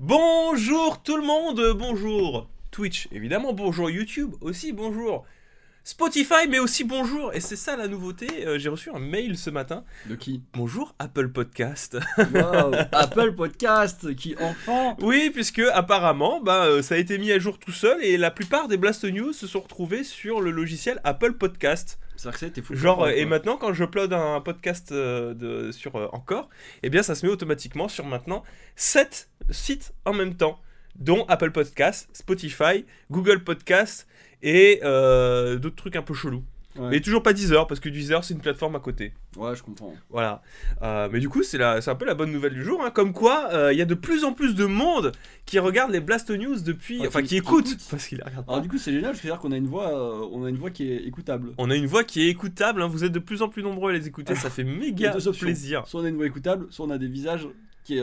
Bonjour tout le monde, bonjour Twitch, évidemment, bonjour YouTube, aussi bonjour Spotify, mais aussi bonjour, et c'est ça la nouveauté, euh, j'ai reçu un mail ce matin. De qui? Bonjour Apple Podcast. Wow, Apple Podcast qui enfin. Oui, puisque apparemment, bah, euh, ça a été mis à jour tout seul, et la plupart des Blast News se sont retrouvés sur le logiciel Apple Podcast. Que ça. Genre, et maintenant, quand je upload un podcast euh, de, sur euh, Encore, eh bien, ça se met automatiquement sur maintenant 7 sites en même temps, dont Apple Podcast, Spotify, Google Podcast et euh, d'autres trucs un peu chelous. Ouais. Mais toujours pas Deezer, parce que Deezer, c'est une plateforme à côté. Ouais, je comprends. Voilà. Euh, mais du coup, c'est un peu la bonne nouvelle du jour. hein. Comme quoi, euh, il y a de plus en plus de monde qui regarde les Blast News depuis. Ouais, enfin, qui- qui écoute. écoute. Parce qu'il regarde pas. Alors, du coup, c'est génial, c'est-à-dire qu'on a une voix, euh, on a une voix qui est écoutable. On a une voix qui est écoutable. hein. Vous êtes de plus en plus nombreux à les écouter. Ça fait méga plaisir. Soit on a une voix écoutable, soit on a des visages qui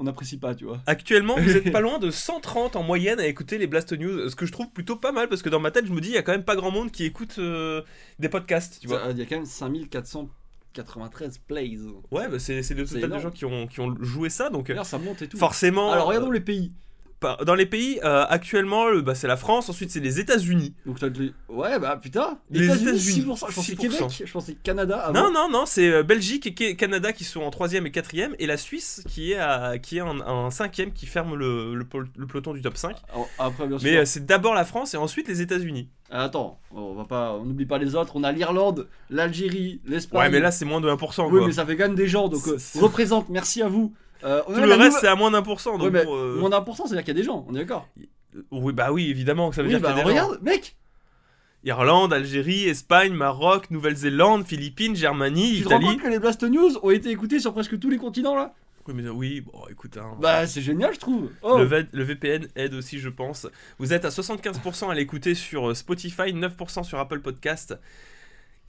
on n'apprécie pas, tu vois. Actuellement, vous êtes pas loin de 130 en moyenne à écouter les Blast News, ce que je trouve plutôt pas mal parce que dans ma tête, je me dis, il y a quand même pas grand monde qui écoute euh, des podcasts, tu vois. Il y a quand même 5493 plays. Ouais, bah c'est le total de gens qui ont, qui ont joué ça, donc euh, ça monte et tout. forcément. Alors, regardons les pays. Dans les pays, euh, actuellement, le- bah, c'est la France, ensuite c'est les États-Unis. Donc. Ouais, bah putain. Les États-Unis, 6%. Je pensais 6%. Québec, je pensais Canada avant. Non, non, non, c'est euh, Belgique et Ca- Canada qui sont en troisième et quatrième, et la Suisse qui est, à, qui est en, en cinquième, qui ferme le, le, pol- le peloton du top 5. Alors, Après, bien sûr. Mais euh, c'est d'abord la France et ensuite les États-Unis. Ah, Attends, on va pas, on n'oublie pas les autres. On a l'Irlande, l'Algérie, l'Espagne. Ouais, mais là c'est moins de 1%. oui, quoi. mais ça fait quand même des gens, donc euh, représente. Merci à vous. Euh, Tout le reste nouvelle- c'est à moins d'un pour cent. Ouais, euh, moins d'un pour cent, c'est-à-dire qu'il y a des gens. On est d'accord. Oui, bah oui, évidemment, ça veut Oui, dire bah qu'il y a des gens. regarde, mec. Irlande, Algérie, Espagne, Maroc, Nouvelle-Zélande, Philippines, Germanie, Tu te rends Italie. compte que les Blast News ont été écoutés sur presque tous les continents là? Oui, mais oui, bon, écoute, hein, Bah, c'est génial, je trouve. Oh. le, VPN aide aussi, je pense. Vous êtes à 75% à l'écouter sur euh, Spotify, 9% sur Apple Podcast,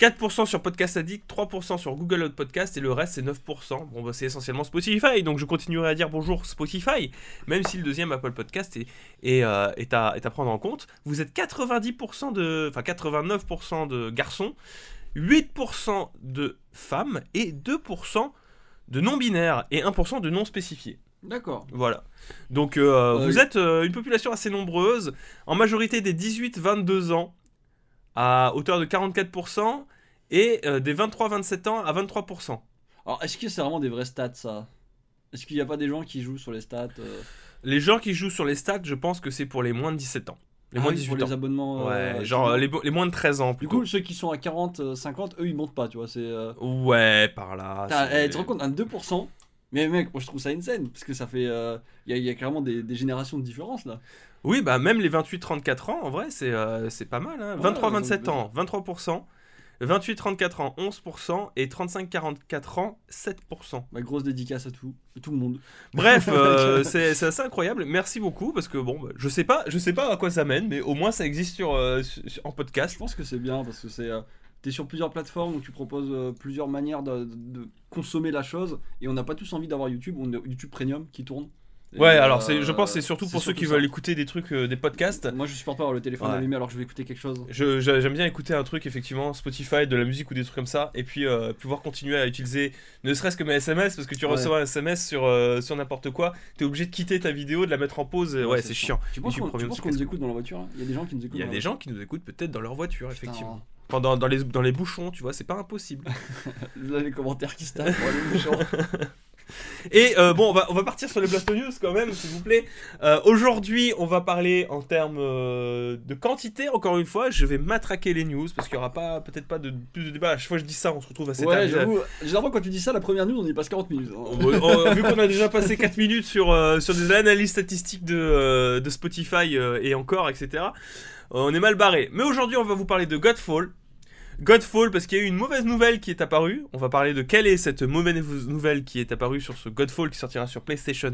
4% sur Podcast Addict, 3% sur Google Podcast et le reste c'est 9%. Bon, bah, c'est essentiellement Spotify, donc je continuerai à dire bonjour Spotify, même si le deuxième Apple Podcast est, est, euh, est à, est à prendre en compte. Vous êtes 90% de. Enfin, 89% de garçons, 8% de femmes et 2% de non-binaires et 1% de non-spécifiés. D'accord. Voilà. Donc euh, Euh, vous êtes une population assez nombreuse, en majorité des 18-22 ans à hauteur de 44% et euh, des 23-27 ans à 23%. Alors, est-ce que c'est vraiment des vrais stats ça? Est-ce qu'il n'y a pas des gens qui jouent sur les stats euh, Les gens qui jouent sur les stats, je pense que c'est pour les moins de 17 ans. Les ah moins de oui, 18 pour ans. les abonnements. ouais, euh, genre euh, les, moins de 13 ans Du plutôt. coup, ceux qui sont à 40, euh, 50, eux ils montent pas, tu vois. C'est. euh, Ouais, par là. Eh, tu te rends compte, un 2%. Mais mec, moi je trouve ça insane, parce que ça fait. euh, Il y, a- il y a carrément des, des générations de différence là. Oui, bah même les 28-34 ans, en vrai, c'est euh, pas mal. Hein. Ouais, 23-27 ouais, ans, 23%. 28-34 ans, 11%. Et 35-44 ans, 7%. Ma grosse dédicace à tout, à tout le monde. Bref, euh, c'est c'est assez incroyable. Merci beaucoup parce que bon, bah, je sais pas, je sais pas à quoi ça mène, mais au moins ça existe sur, euh, sur- en Je podcast. pense que c'est bien parce que c'est. euh, T'es sur plusieurs plateformes où tu proposes euh, plusieurs manières de, de- de consommer la chose et on n'a pas tous envie d'avoir YouTube, on a YouTube Premium qui tourne. Ouais, euh, alors je pense que c'est surtout pour ceux qui ça. veulent écouter des trucs, euh, des podcasts. Moi je supporte pas avoir le téléphone Ouais. allumé alors que je vais écouter quelque chose. J'aime bien écouter un truc effectivement Spotify, de la musique ou des trucs comme ça, et puis euh, pouvoir continuer à utiliser ne serait-ce que mes SMS parce que tu Ouais. reçois un SMS sur sur n'importe quoi, t'es obligé de quitter ta vidéo, de la mettre en pause. et ouais, c'est chiant. Tu penses qu'on c'est qu'on nous écoute dans la voiture Il y a des gens qui nous écoutent Il y a dans des gens qui nous écoutent peut-être dans leur voiture, voiture. effectivement. Putain, Pendant dans les dans les bouchons, tu vois, c'est pas impossible. Là les commentaires qui se tapent pour aller méchants. Et euh, bon, on va, on va partir sur les Blast News quand même, s'il vous plaît. Euh, Aujourd'hui, on va parler en termes euh, de quantité. Encore une fois, je vais matraquer les news parce qu'il n'y aura pas, peut-être pas de plus de débat. À chaque fois que je dis ça, on se retrouve cette Ouais, j'avoue, généralement quand tu dis ça, la première news on y passe 40 minutes. hein. vu qu'on a déjà passé 4 minutes sur, sur des analyses statistiques de, de Spotify et encore, etc., on est mal barré. Mais aujourd'hui, on va vous parler de Godfall. Godfall, parce qu'il y a eu une mauvaise nouvelle qui est apparue. On va parler de quelle est cette mauvaise nouvelle qui est apparue sur ce Godfall qui sortira sur PlayStation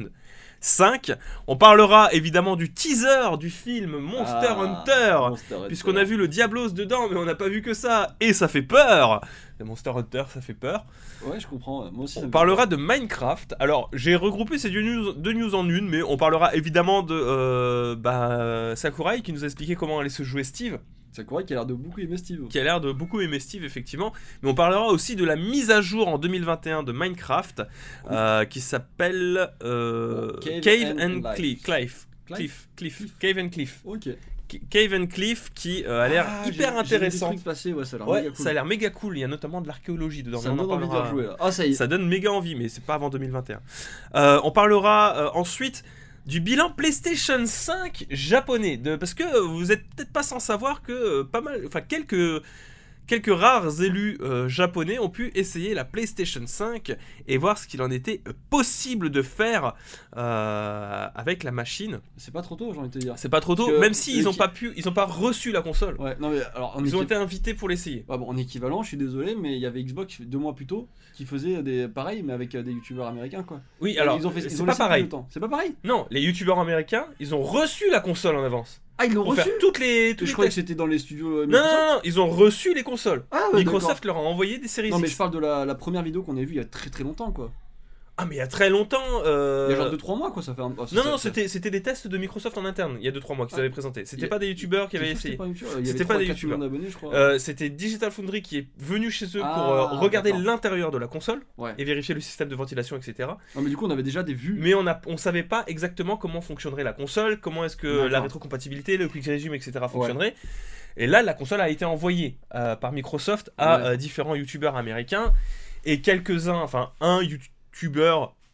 5. On parlera évidemment du teaser du film Monster Ah, Hunter. Monster Hunter. Puisqu'on a vu le Diablos dedans, mais on n'a pas vu que ça, et ça fait peur. Le Monster Hunter, ça fait peur. Ouais, je comprends. Moi aussi. On parlera de Minecraft. Alors, j'ai regroupé ces deux news, deux news en une, mais on parlera évidemment de euh, bah, Sakurai qui nous a expliqué comment allait se jouer Steve. Sakurai qui a l'air de beaucoup aimer Steve. qui a l'air de beaucoup aimer Steve effectivement. Mais on parlera aussi de la mise à jour en 2021 de Minecraft euh, qui s'appelle euh, Cave Cave, and. Cliff. Cliff. Cliff. Cave and Cliff. Ok. Cave and Cliff qui euh, a l'air Ah, hyper intéressant. Des ouais, ça a l'air Ouais, méga cool. méga. Il y a notamment de l'archéologie dedans. Ça on en donne envie de parlera- jouer là. Ah, ça y est. Ça donne méga envie, mais c'est pas avant 2021. Euh, on parlera euh, ensuite du bilan PlayStation 5 japonais, parce que vous êtes peut-être pas sans savoir que euh, pas mal, enfin quelques quelques rares élus euh, japonais ont pu essayer la PlayStation 5 et voir ce qu'il en était euh, possible de faire euh, avec la machine. C'est pas trop tôt, j'ai envie de te dire. C'est pas trop tôt, que même s'ils le ont qui- pas pu, ils ont pas reçu la console. Ouais, non mais alors en, Ils ont été invités pour l'essayer. Ouais, bon, en équivalent, je suis désolé, mais il y avait Xbox deux mois plus tôt qui faisait des pareils, mais avec euh, des youtubeurs américains quoi. Oui, alors ils ont fait, ils ont pas pareil. C'est pas pareil. Non, les youtubeurs américains, ils ont reçu la console en avance. Ah, ils l'ont reçu. faire toutes les, Je les croyais que c'était dans les studios. euh, Non, non, non, ils ont reçu les consoles. Ah, ouais, Microsoft leur a envoyé des séries. Non, mais je parle de la, la première vidéo qu'on a vue il y a très très longtemps quoi. Ah, mais il y a très longtemps. euh, Il y a genre 2-3 mois quoi, ça fait un. oh, Non, non, c'était c'était des tests de Microsoft en interne, il y a 2-3 mois qu'ils Ah. avaient présenté. C'était a- pas des youtubeurs qui avaient c'était essayé. pas C'était pas 3, des 4 youtubeurs. Euh, C'était Digital Foundry qui est venu chez eux pour Ah, euh, regarder d'accord. l'intérieur de la console Ouais. et vérifier le système de ventilation, etc. Non, mais du coup, on avait déjà des vues. Mais on a, on savait pas exactement comment fonctionnerait la console, comment est-ce que la rétrocompatibilité, le quick resume, etc. fonctionnerait. Et là, la console a été envoyée par Microsoft à Ouais. différents youtubeurs américains et quelques-uns, enfin un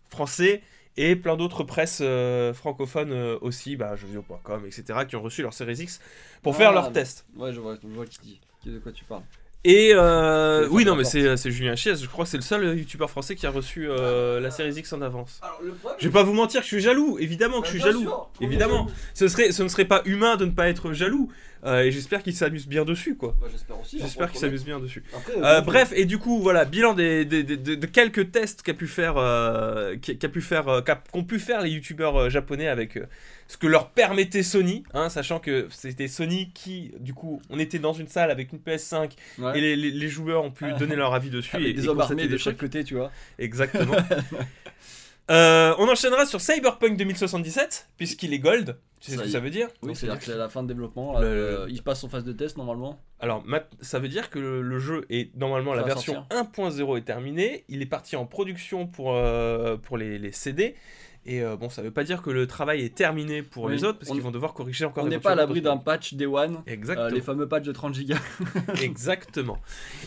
français et plein d'autres presses euh, francophones euh, aussi, bah, jeuxvideo.com, etc., qui ont reçu leur Series X pour Ah. faire leur test. Ouais, je vois, je vois qui dit. De quoi tu parles. Et euh, oui, non, mais c'est Julien Chies, je crois que c'est le seul youtubeur français qui a reçu euh, la Series X en avance. Alors, le problème. Je vais pas vous mentir que je suis jaloux, évidemment que je suis jaloux. Évidemment. Ce, serait, ce ne serait pas humain de ne pas être jaloux. Euh, et j'espère qu'il s'amuse bien dessus, quoi. Bah, j'espère aussi. J'espère hein, qu'il pour s'amuse bien dessus. Après, Euh, bref, et du coup, voilà, bilan des, des- des- de, de quelques tests qu'a pu faire, euh, pu faire, qu'ont pu faire les youtubeurs japonais avec ce que leur permettait Sony, hein, sachant que c'était Sony qui, du coup, on était dans une salle avec une PS5 Ouais. et les, les- les joueurs ont pu Ah. donner leur avis dessus Avec et, des hommes armés de chaque côté, tu vois. Exactement. Euh, on enchaînera sur Cyberpunk 2077 puisqu'il est gold. Tu sais Ça ce que y ça veut dire Oui, c'est-à-dire que c'est la fin de développement. Le- euh, il passe en phase de test normalement. Alors, ça veut dire que le, le jeu est normalement Ça la version 1.0 est terminée. Il est parti en production pour, euh, pour les, les CD. Et euh, bon, ça veut pas dire que le travail est terminé pour Oui, les autres parce qu'ils vont devoir corriger encore. On n'est pas à l'abri d'un patch Day One. euh, Exactement. les fameux patchs de 30 gigas. Exactement.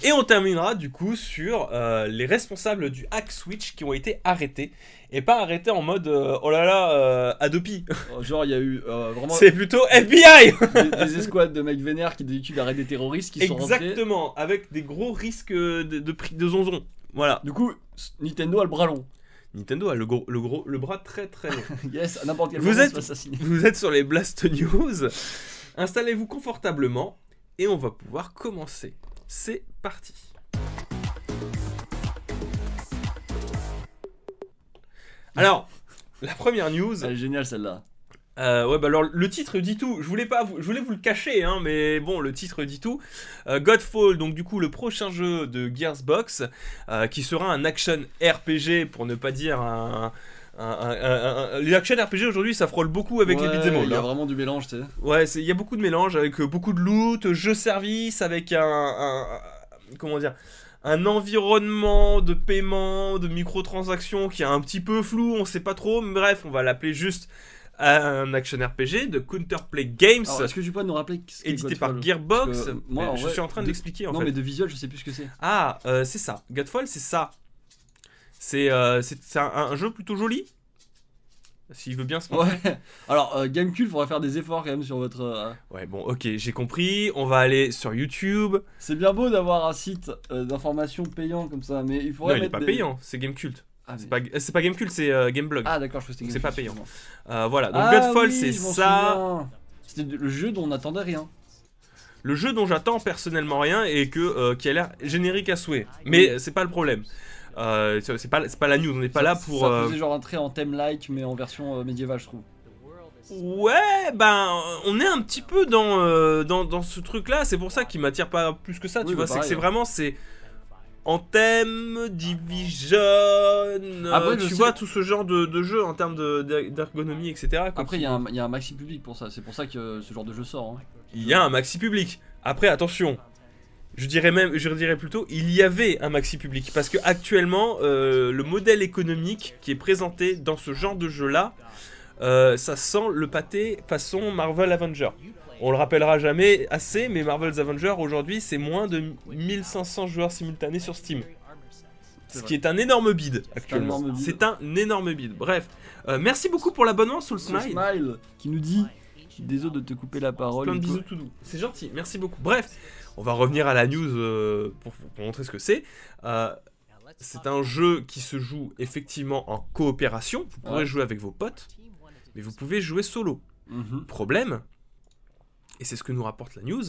Et on terminera du coup sur euh, les responsables du hack switch qui ont été arrêtés. Et pas arrêtés en mode oh là là, Adopi. Genre, il y a eu vraiment C'est plutôt FBI des, des escouades de mecs vénères qui d'habitude arrêtent des terroristes qui sont rentrés. Exactement, avec des gros risques de, de prix de zonzon. Voilà. Du coup, Nintendo a le bras long. Nintendo a le, gros, le, gros, le bras très très long. Yes, à n'importe quel Vous moment, êtes-. Vous êtes sur les Blast News. Installez-vous confortablement et on va pouvoir commencer. C'est parti. Alors, la première news. Elle est géniale celle-là. Euh, ouais, bah alors le titre dit tout. Je voulais pas, vous, je voulais vous le cacher, hein, mais bon, le titre dit tout. Euh, Godfall, donc du coup le prochain jeu de Gearsbox, euh, qui sera un action RPG pour ne pas dire un. un- un- un- un- les action RPG aujourd'hui ça frôle beaucoup avec les Ouais, beat'em all, Il y a hein. vraiment du mélange, tu sais. Ouais, il y a beaucoup de mélange avec euh, beaucoup de loot, jeu service, avec un, comment dire, un environnement de paiement, de microtransactions qui est un petit peu flou, on sait pas trop. mais Bref, on va l'appeler juste un action RPG de Counterplay Games, est-ce que tu peux nous rappeler ce qu'est édité par Gearbox. Que, moi, je vrai, suis en train de- d'expliquer en Non, fait. mais de visuel, je sais plus ce que c'est. Ah, euh, c'est ça. Godfall, c'est ça. C'est euh, un, un jeu plutôt joli. S'il veut bien se montrer. Ouais. Alors, euh, Gamecube, faudra faire des efforts quand même sur votre. euh, Ouais, bon, ok, j'ai compris. On va aller sur YouTube. C'est bien beau d'avoir un site euh, d'information payant comme ça, mais il Non, faudrait il est mettre pas des- payant, c'est Gamecult. Ah, mais- C'est pas, c'est pas Gamecult, c'est euh, Gameblog. Ah, d'accord, je crois que c'était C'est pas payant. Euh, voilà, donc Ah Godfall, oui, c'est ça. C'était le jeu dont on n'attendait rien. Le jeu dont j'attends personnellement rien et que, euh, qui a l'air générique à souhait. Mais c'est pas le problème. Euh, c'est pas, pas la news, on n'est pas Ça- là pour. Ça euh, faisait genre un trait en thème-like, mais en version euh, médiévale, je trouve. Ouais, ben, on est un petit peu dans, euh, dans, dans ce truc-là. C'est pour ça qu'il m'attire pas plus que ça. Oui, tu bah vois, c'est que c'est hein. vraiment c'est En thème, Division, Après, euh, je tu vois tout ce genre de, de jeu en termes de- d'er- d'ergonomie, etc. Après, il y, a un- il y a un maxi public pour ça. C'est pour ça que euh, ce genre de jeu sort. hein. il y a un maxi public. Après, attention, je dirais même, je dirais plutôt, il y avait un maxi public parce que actuellement, euh, le modèle économique qui est présenté dans ce genre de jeu-là, euh, ça sent le pâté façon Marvel Avenger. On le rappellera jamais assez, mais Marvel's Avenger aujourd'hui, c'est moins de 1500 joueurs simultanés sur Steam. Ce qui est un énorme bid actuellement. C'est un énorme bid. Bref, euh, merci beaucoup pour l'abonnement Soul Ce Smile. Smile qui nous dit Désolé de te couper la parole. Plein de bisous tout doux. C'est gentil, merci beaucoup. Bref, on va revenir à la news euh, pour, pour montrer ce que c'est. Euh, c'est un jeu qui se joue effectivement en coopération. Vous pourrez Ouais. jouer avec vos potes, mais vous pouvez jouer solo. Mhm. Problème, et c'est ce que nous rapporte la news,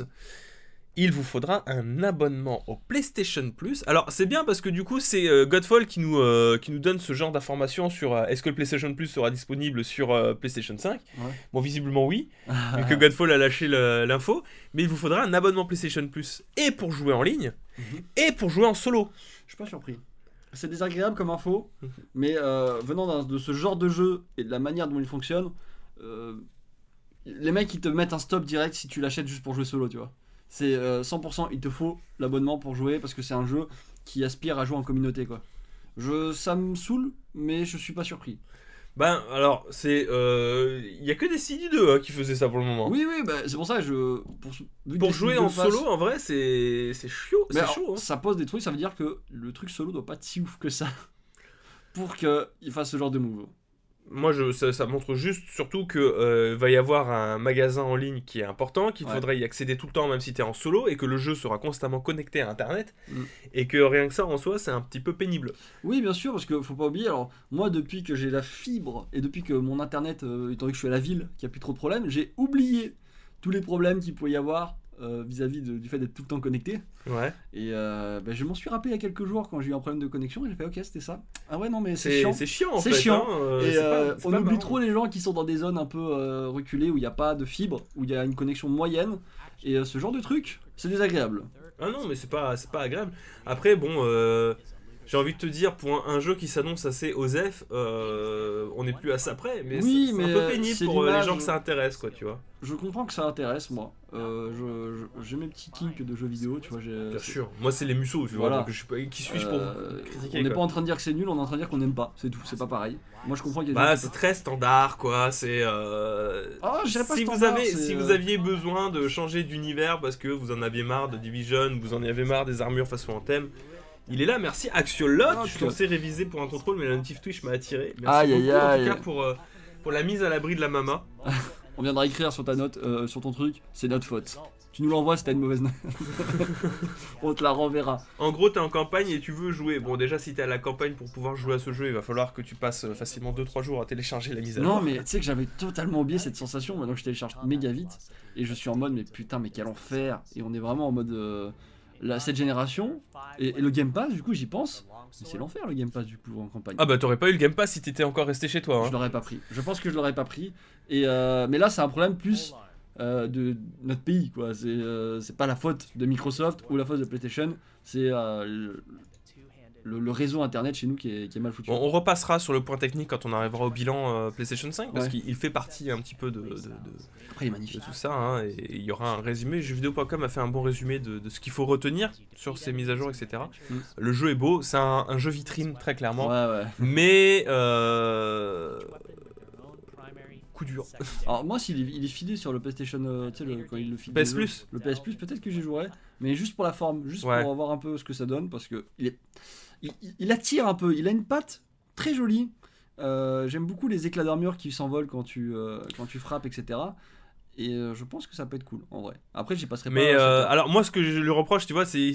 il vous faudra un abonnement au PlayStation Plus. Alors c'est bien parce que du coup c'est euh, Godfall qui nous, euh, qui nous donne ce genre d'informations sur euh, est-ce que le PlayStation Plus sera disponible sur PlayStation 5. Ouais. Bon visiblement oui, vu que Godfall a lâché l'info, mais il vous faudra un abonnement PlayStation Plus et pour jouer en ligne Mhm. et pour jouer en solo. Je suis pas surpris. C'est désagréable comme info, Mhm. mais venant de ce genre de jeu et de la manière dont il fonctionne, euh, les mecs ils te mettent un stop direct si tu l'achètes juste pour jouer solo, tu vois. C'est euh, 100%, il te faut l'abonnement pour jouer parce que c'est un jeu qui aspire à jouer en communauté, quoi. Je, ça me saoule, mais je suis pas surpris. Ben alors c'est euh, il y a que des CD2 hein, qui faisaient ça pour le moment. Oui, oui, bah, c'est pour ça que je. Pour, jouer en solo en vrai c'est chaud, alors, chaud. hein. Ça pose des trucs, ça veut dire que le truc solo doit pas être si ouf que ça pour qu'il fasse ce genre de move. Moi, je, ça, ça montre juste surtout que euh, va y avoir un magasin en ligne qui est important, qu'il Ouais. faudrait y accéder tout le temps, même si tu es en solo, et que le jeu sera constamment connecté à Internet, Mm. et que rien que ça en soi, c'est un petit peu pénible. Oui, bien sûr, parce que faut pas oublier. Alors, moi, depuis que j'ai la fibre et depuis que mon internet, euh, étant donné que je suis à la ville, qu'il n'y a plus trop de problèmes, j'ai oublié tous les problèmes qu'il pouvait y avoir vis-à-vis de- du fait d'être tout le temps connecté. Ouais. Et euh, bah, je m'en suis rappelé il y a quelques jours quand j'ai eu un problème de connexion et j'ai fait ok, c'était ça. Ah ouais, non, mais c'est chiant. c'est chiant en C'est fait. chiant. hein, euh, Et pas- euh, on oublie marrant. trop les gens qui sont dans des zones un peu euh, reculées où il n'y a pas de fibre, où il y a une connexion moyenne. Et euh, ce genre de truc, c'est désagréable. Ah non, mais c'est pas, c'est pas agréable. Après, bon, euh, j'ai envie de te dire, pour un, un jeu qui s'annonce assez osef, euh, on n'est plus à ça près, mais Oui, c'est un peu euh, pénible pour euh, les gens que ça intéresse, quoi, tu vois. Je comprends que ça intéresse, moi. Euh, j'ai mes petits kinks de jeux vidéo, tu vois. Bien sûr. Moi, c'est les musos, tu vois. Voilà. Donc, je suis pas, qui suis-je pour Euh, critiquer on n'est pas en train de dire que c'est nul, on est en train de dire qu'on n'aime pas, c'est tout, c'est pas pareil. Moi je comprends qu'il y a des Bah, c'est très standard, quoi. C'est. euh, Ah, si vous avez, si vous aviez besoin de changer d'univers parce que vous en aviez marre de Division, vous en avez marrent des armures façon en thème, il est là. Merci Axiolot. Ah, je suis censé réviser pour un contrôle, mais la notif Twitch m'a attiré. Merci Aïe, aïe, beaucoup, en aïe. tout cas pour. euh, pour la mise à l'abri de la mama. On viendra écrire sur ta note, euh, sur ton truc, c'est notre faute. Tu nous l'envoies si t'as une mauvaise note. on te la renverra. En gros, t'es en campagne et tu veux jouer. Bon, déjà, si t'es à la campagne pour pouvoir jouer à ce jeu, il va falloir que tu passes euh, facilement 2-3 jours à télécharger la mise à Non jour. mais tu sais que j'avais totalement oublié cette sensation, maintenant que je télécharge méga vite, et je suis en mode mais putain mais quel enfer, et on est vraiment en mode euh, la, cette génération, et, et le Game Pass du coup j'y pense, mais c'est l'enfer le Game Pass du coup en campagne. Ah bah, t'aurais pas eu le Game Pass si t'étais encore resté chez toi. Je Hein. l'aurais pas pris. Je pense que je l'aurais pas pris. Et euh, mais là, c'est un problème plus euh, de notre pays, quoi. C'est euh, c'est pas la faute de Microsoft ou la faute de PlayStation. C'est euh, le, réseau internet chez nous qui est, qui est mal foutu. Bon, on repassera sur le point technique quand on arrivera au bilan euh, PlayStation 5 parce Ouais. qu'il il fait partie un petit peu de, de- de- Après, il est de magnifique. tout ça. hein, et il y aura un résumé. Jeuxvideo.com a fait un bon résumé de, de ce qu'il faut retenir sur ces mises à jour, etc. Mm. Le jeu est beau, c'est un, un jeu vitrine très clairement, Ouais, ouais. mais euh, coup dur. Alors moi, s'il est, il est filé sur le PlayStation, euh, tu sais, le- quand il le file. PS des Plus. Le PS Plus, peut-être que j'y jouerai, mais juste pour la forme, juste Ouais. pour voir un peu ce que ça donne, parce que il, est, il, il- il attire un peu. Il a une patte très jolie. Euh, J'aime beaucoup les éclats d'armure qui s'envolent quand tu euh, quand tu frappes, etc. Et euh, je pense que ça peut être cool, en vrai. Après, j'y passerai Mais pas. euh, sur- alors moi ce que je lui reproche tu vois c'est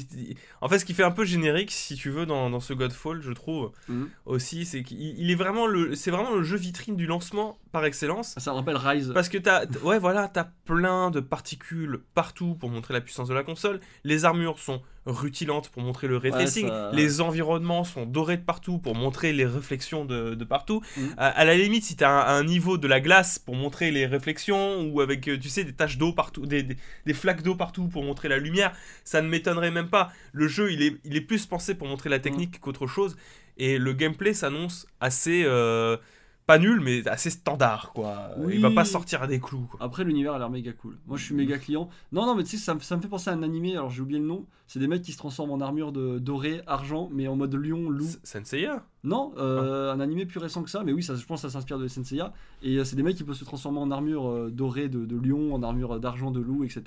en fait ce qui fait un peu générique si tu veux dans, dans ce Godfall je trouve Mhm. aussi c'est qu'il il est vraiment le c'est vraiment le jeu vitrine du lancement par excellence Ça me rappelle Rise. parce que t'as ouais voilà t'as plein de particules partout pour montrer la puissance de la console les armures sont rutilantes pour montrer le ray tracing. ça- Les environnements sont dorés de partout pour montrer les réflexions de, de partout. Mm. À, à la limite, si tu as un, un niveau de la glace pour montrer les réflexions ou avec, euh, tu sais, des taches d'eau partout, des, des- des flaques d'eau partout pour montrer la lumière, ça ne m'étonnerait même pas. Le jeu, il est, il est plus pensé pour montrer la technique qu'autre chose. Et le gameplay s'annonce assez. euh, pas nul, mais assez standard, quoi. Oui. Il va pas sortir à des clous, quoi. Après, l'univers a l'air méga cool. Moi, je suis méga client. Non, non, mais tu sais, ça, me- ça me fait penser à un animé. Alors, j'ai oublié le nom. C'est des mecs qui se transforment en armure de doré, argent, mais en mode lion, loup. Senseiya? Non, euh, un animé plus récent que ça, mais oui, ça, je pense que ça s'inspire de Senseiya. Et euh, c'est des mecs qui peuvent se transformer en armure euh, dorée de, de lion, en armure d'argent de loup, etc.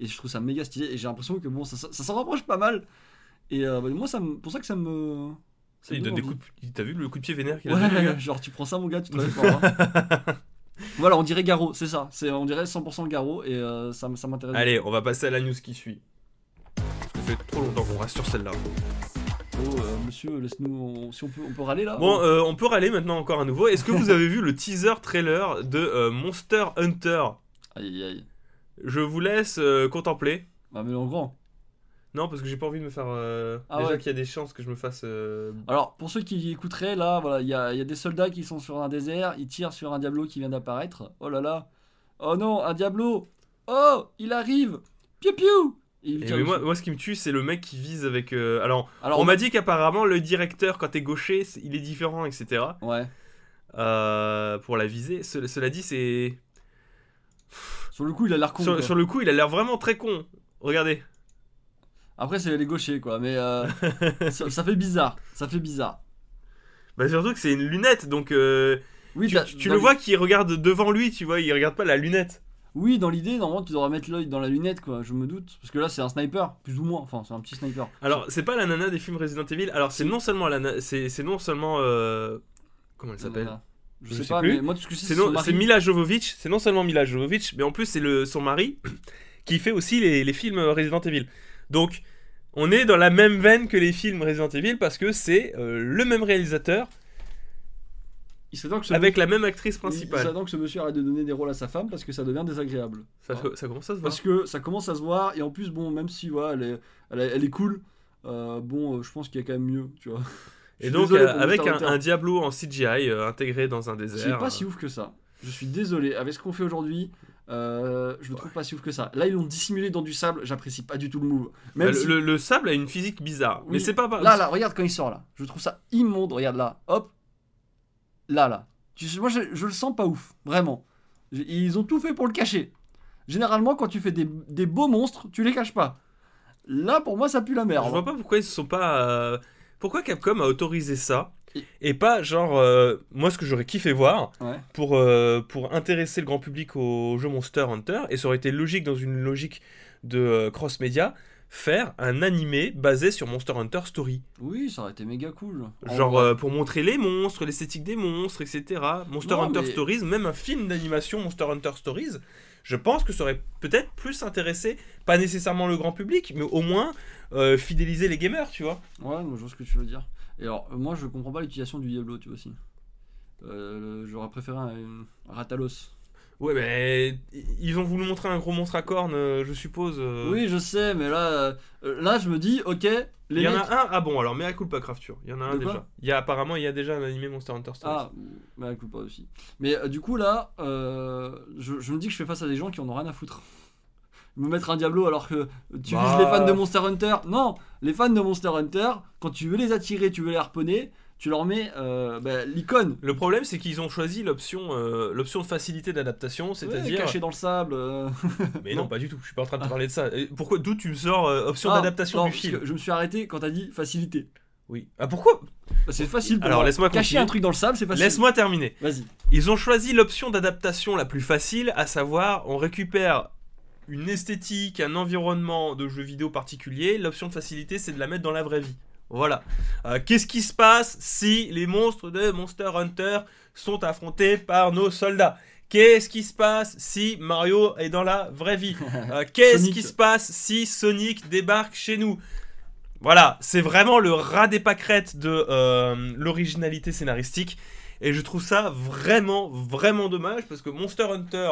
Et je trouve ça méga stylé. Et j'ai l'impression que bon, ça, ça, ça s'en rapproche pas mal. Et bah, moi, ça me- pour ça que ça me. Ça Il donne des coups de... T'as vu le coup de pied vénère qu'il a donné, Ouais, genre tu prends ça, mon gars, tu te lèves pas. hein. voilà, on dirait Garo, c'est ça. C'est, on dirait 100% Garo et euh, ça, m'intéresse. Allez, on va passer à la news qui suit. Ça fait trop longtemps qu'on reste sur celle-là. Oh, euh, monsieur, laisse-nous. on- si on peut, on peut râler là Bon, euh, on peut râler maintenant encore à nouveau. Est-ce que vous avez vu le teaser trailer de Monster Hunter? Aïe, aïe, aïe. Je vous laisse contempler. Bah, mais en grand. Non, parce que j'ai pas envie de me faire. euh, Ah déjà ouais. qu'il y a des chances que je me fasse. euh, Alors, pour ceux qui écouteraient, là, voilà, il y a, il y a des soldats qui sont sur un désert, ils tirent sur un Diablo qui vient d'apparaître. Oh là là. Oh non, un Diablo Oh, il arrive Et tire mais moi, moi, ce qui me tue, c'est le mec qui vise avec. euh, Alors, Alors, on m'a dit qu'apparemment, le directeur, quand t'es gaucher, il est différent, etc. Ouais. Pour la visée. Ce- cela dit, c'est. Sur le coup, il a l'air con. Sur le coup, il a l'air vraiment très con. Regardez. Après, c'est les gauchers, quoi. Mais euh, ça, ça fait bizarre. Ça fait bizarre. Bah, surtout que c'est une lunette, donc. euh, Oui, tu le vois qui regarde devant lui, tu vois, il regarde pas la lunette. Oui, dans l'idée, normalement, tu devrais mettre l'œil dans la lunette, quoi. Je me doute. Parce que là, c'est un sniper, plus ou moins. Enfin, c'est un petit sniper. Alors, c'est pas la nana des films Resident Evil. Alors, c'est non seulement la c'est non seulement euh, comment elle s'appelle? Voilà. Je, Je sais, sais pas, plus. mais moi, tout ce que je sais, C'est c'est Mila Jovovich. C'est non seulement Mila Jovovich, mais en plus c'est le son mari qui fait aussi les, les films Resident Evil. Donc, on est dans la même veine que les films Resident Evil parce que c'est euh, le même réalisateur Il que ce avec la même actrice Il principale. serait temps que ce monsieur arrête de donner des rôles à sa femme parce que ça devient désagréable. Ça, ça commence à se voir. Parce que ça commence à se voir et en plus, bon, même si ouais, elle, est, elle, est, elle est cool, euh, bon, euh, je pense qu'il y a quand même mieux, tu vois. Et donc, avec un, un Diablo en CGI intégré dans un désert. est pas si ouf que ça. Je suis désolé, avec ce qu'on fait aujourd'hui, euh, je le trouve pas si ouf que ça. Là, ils l'ont dissimulé dans du sable, j'apprécie pas du tout le move. Même bah, le, si- le- le sable a une physique bizarre. Oui. Mais c'est pas. Là, là, regarde quand il sort là. Je trouve ça immonde. Regarde là, hop. Là, là. Moi, je, je le sens pas ouf, vraiment. Ils ont tout fait pour le cacher. Généralement, quand tu fais des, des beaux monstres, tu les caches pas. Là, pour moi, ça pue la merde. Je vois pas pourquoi ils se sont pas. euh, Pourquoi Capcom a autorisé ça Et- pas genre euh, moi ce que j'aurais kiffé voir Ouais. pour euh, pour intéresser le grand public au jeu Monster Hunter et ça aurait été logique dans une logique de euh, cross média faire un animé basé sur Monster Hunter Story Oui, ça aurait été méga cool. En genre euh, pour montrer les monstres l'esthétique des monstres etc Monster Non, Hunter mais- Stories même un film d'animation Monster Hunter Stories je pense que ça aurait peut-être plus intéressé pas nécessairement le grand public mais au moins euh, fidéliser les gamers tu vois Ouais, je vois ce que tu veux dire. Et alors, moi, je comprends pas l'utilisation du Diablo, tu vois aussi. Euh, J'aurais préféré un, un Ratalos. Ouais, mais ils ont voulu montrer un gros monstre à cornes, euh, je suppose. euh. Oui, je sais, mais là, là, je me dis, ok, les Il y en a un. Ah bon, alors, mais à pas Crafture. Il y en a un déjà. Il y a apparemment, il y a déjà un animé Monster Hunter Stories. Ah, bah écoute pas aussi. Mais euh, du coup là, euh, je, je me dis que je fais face à des gens qui en ont rien à foutre. Me mettre un Diablo alors que tu Bah. vises les fans de Monster Hunter. Non, les fans de Monster Hunter, quand tu veux les attirer, tu veux les harponner, tu leur mets euh, bah, l'icône. Le problème, c'est qu'ils ont choisi l'option, euh, l'option de facilité d'adaptation, Ouais, c'est-à-dire. caché dans le sable. euh. mais non, Non. pas du tout. Je suis pas en train de te parler de ça. Et pourquoi D'où tu me sors option Ah, d'adaptation du film Je me suis arrêté quand t'as dit facilité. Oui. Ah pourquoi? Bah, C'est facile. Pour Alors, moi. laisse-moi Cacher continuer. un truc dans le sable, c'est facile. Laisse-moi terminer. Vas-y. Ils ont choisi l'option d'adaptation la plus facile, à savoir on récupère une esthétique, un environnement de jeu vidéo particulier. L'option de facilité, c'est de la mettre dans la vraie vie. Voilà. Euh, Qu'est-ce qui se passe si les monstres de Monster Hunter sont affrontés par nos soldats? Qu'est-ce qui se passe si Mario est dans la vraie vie? Euh, Qu'est-ce qui se passe si Sonic débarque chez nous? Voilà, c'est vraiment le ras des pâquerettes de euh, l'originalité scénaristique. Et je trouve ça vraiment, vraiment dommage parce que Monster Hunter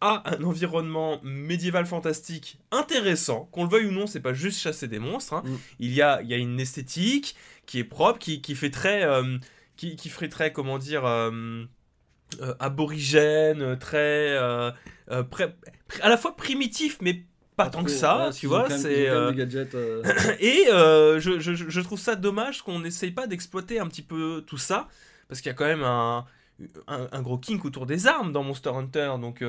a un environnement médiéval fantastique intéressant. Qu'on le veuille ou non, c'est pas juste chasser des monstres. hein. Mm. Il, y a, il y a une esthétique qui est propre, qui, qui fait très. euh, qui, qui ferait très, comment dire. euh, euh, aborigène, très. pré- pré- à la fois primitif, mais pas, tant que ça, ouais, tu vois. C'est. euh, euh, et euh, je, je- je trouve ça dommage qu'on n'essaye pas d'exploiter un petit peu tout ça, parce qu'il y a quand même un, un, un gros kink autour des armes dans Monster Hunter. Donc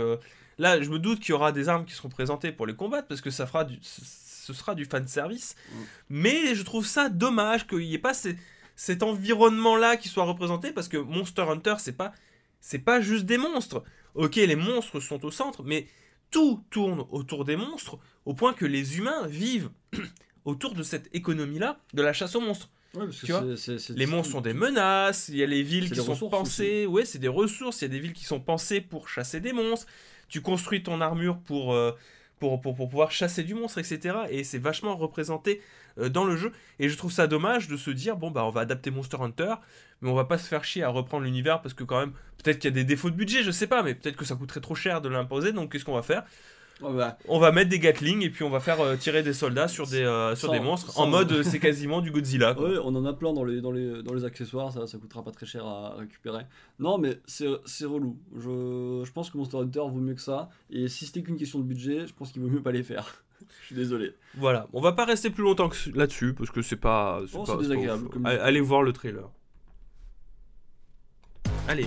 là, je me doute qu'il y aura des armes qui seront présentées pour les combattre, parce que ça fera du, ce sera du fan service. Mm. Mais je trouve ça dommage qu'il n'y ait pas ces- cet environnement-là qui soit représenté, parce que Monster Hunter, c'est pas, c'est pas juste des monstres. Ok, les monstres sont au centre, mais tout tourne autour des monstres, au point que les humains vivent autour de cette économie-là de la chasse aux monstres. ouais, parce que Les monstres sont des menaces, il y a les villes qui sont pensées, ouais, c'est des ressources, il y a des villes qui sont pensées pour chasser des monstres. Tu construis ton armure pour, euh, pour, pour, pour pouvoir chasser du monstre, etc. Et c'est vachement représenté euh, dans le jeu. Et je trouve ça dommage de se dire, bon, bah, on va adapter Monster Hunter, mais on va pas se faire chier à reprendre l'univers parce que, quand même, peut-être qu'il y a des défauts de budget, je sais pas, mais peut-être que ça coûterait trop cher de l'imposer. Donc, qu'est-ce qu'on va faire? Bah, On va mettre des Gatling et puis on va faire euh, tirer des soldats sur des, euh, sur Sans- des monstres sans- en mode euh, c'est quasiment du Godzilla. quoi. Ouais, on en a plein dans les, dans les, dans les accessoires, ça, ça coûtera pas très cher à récupérer. Non, mais c'est relou. Je, je pense que Monster Hunter vaut mieux que ça. Et si c'était qu'une question de budget, je pense qu'il vaut mieux pas les faire. je suis désolé. Voilà, on va pas rester plus longtemps là-dessus parce que c'est pas. Oh, pas- c'est pas désagréable, comme- Allez, allez voir le trailer. Allez.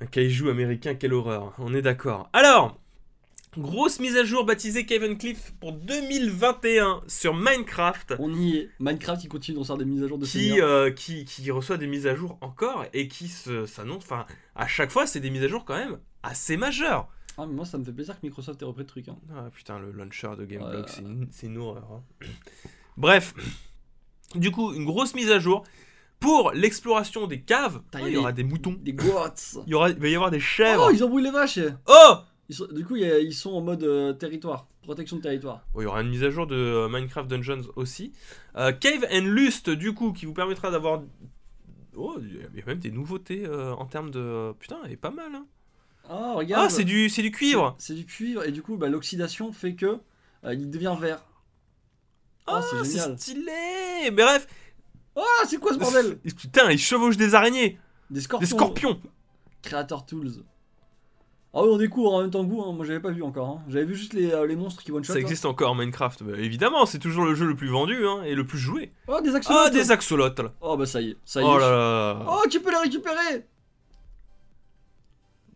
Un kaiju américain, quelle horreur. On est d'accord. Alors, grosse mise à jour baptisée Kevin Cliff pour 2021 sur Minecraft. On y est. Minecraft, il continue d'en faire des mises à jour de Qui, euh, qui, qui reçoit des mises à jour encore et qui se- s'annonce. Enfin, à chaque fois, c'est des mises à jour quand même assez majeures. Ah, mais moi, ça me fait plaisir que Microsoft ait repris le truc. hein. Ah putain, le launcher de Gameblog, c'est une, c'est une horreur. hein. Bref, du coup, une grosse mise à jour pour l'exploration des caves. Putain, Oh, il y aura des moutons, Des goats il y, aura, il va y avoir des Oh, chèvres. ils embrouillent les vaches Oh, Ils sont- Du coup, ils sont en mode euh, territoire. Protection de territoire. Bon, il y aura une mise à jour de euh, Minecraft Dungeons aussi. Euh, Cave and Lust, du coup, qui vous permettra d'avoir. Oh, il y a même des nouveautés en termes de. Putain, elle est pas mal. Hein. Ah, regarde Ah, c'est du, c'est du cuivre. C'est du cuivre, et du coup, bah, l'oxydation fait que il devient vert. Ah, Ah, c'est stylé. Mais bref, Ah, c'est quoi ce bordel putain, ils chevauchent des araignées, Des scorpions. des scorpions. Creator Tools. Ah oui, on découvre en même temps que vous, hein. moi j'avais pas vu encore. hein. J'avais vu juste les, euh, les monstres qui one shot. Ça existe encore en Minecraft, bah, évidemment, c'est toujours le jeu le plus vendu hein, et le plus joué. Oh, des axolotes Ah, des axolotes là. Oh, bah ça y est, ça y Oh est. là là. Oh, tu peux les récupérer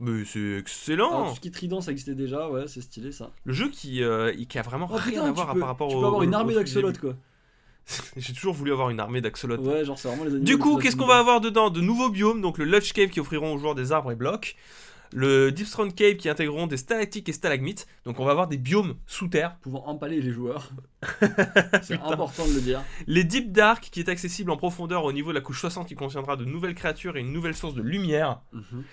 Mais c'est Alors, excellent. tout ce qui est trident, ça existait déjà, ouais, c'est stylé ça. Le jeu qui, euh, qui a vraiment Oh rien putain, à tu voir peux, par rapport tu au. peux avoir une armée d'axolotes quoi. J'ai toujours voulu avoir une armée d'axolotes. Ouais, genre c'est vraiment les animaux. Du coup, qu'est-ce qu'on va avoir dedans? De nouveaux biomes, donc le Lush Cave qui offriront aux joueurs des arbres et blocs. Le Deep Strand Cave qui intégreront des stalactiques et stalagmites. Donc on va avoir des biomes sous terre. Pouvant empaler les joueurs. c'est important de le dire. Les Deep Dark qui est accessible en profondeur au niveau de la couche 60 qui contiendra de nouvelles créatures et une nouvelle source de lumière. Mhm.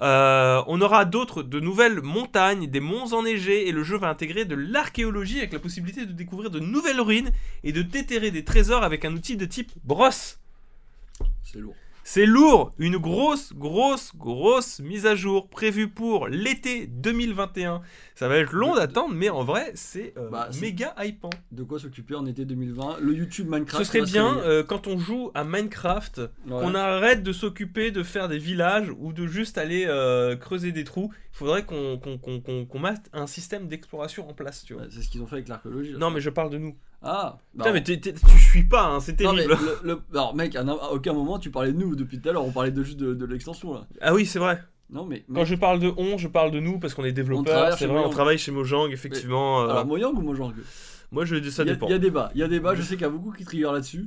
Euh, on aura d'autres, de nouvelles montagnes, des monts enneigés, et le jeu va intégrer de l'archéologie avec la possibilité de découvrir de nouvelles ruines et de déterrer des trésors avec un outil de type brosse. C'est lourd. C'est lourd, une grosse, grosse, grosse mise à jour prévue pour l'été 2021. Ça va être long d'attendre, mais en vrai, c'est euh, Bah, c'est- méga hypant. De quoi s'occuper en été 2020 Le YouTube Minecraft. Ce serait bien euh, quand on joue à Minecraft Ouais. qu'on arrête de s'occuper de faire des villages ou de juste aller euh, creuser des trous. Il faudrait qu'on mette un système d'exploration en place, tu vois. Ouais, c'est ce qu'ils ont fait avec l'archéologie. Non, mais je parle de nous. Ah bah, Putain, mais t'es- t'es- tu suis pas, hein, c'est non, mais terrible. le- le- alors mec, à, aucun moment tu parlais de nous depuis tout à l'heure, on parlait de juste de, de l'extension là. Ah oui, c'est vrai. Non mais, Quand je parle de on, je parle de nous parce qu'on est développeurs. C'est vrai, on travaille chez Mojang, effectivement. euh, alors Mojang ou Mojang? moi, je ça Il y a- dépend. Il y a débat, il y a débat, je sais qu'il y a beaucoup qui trigger là-dessus.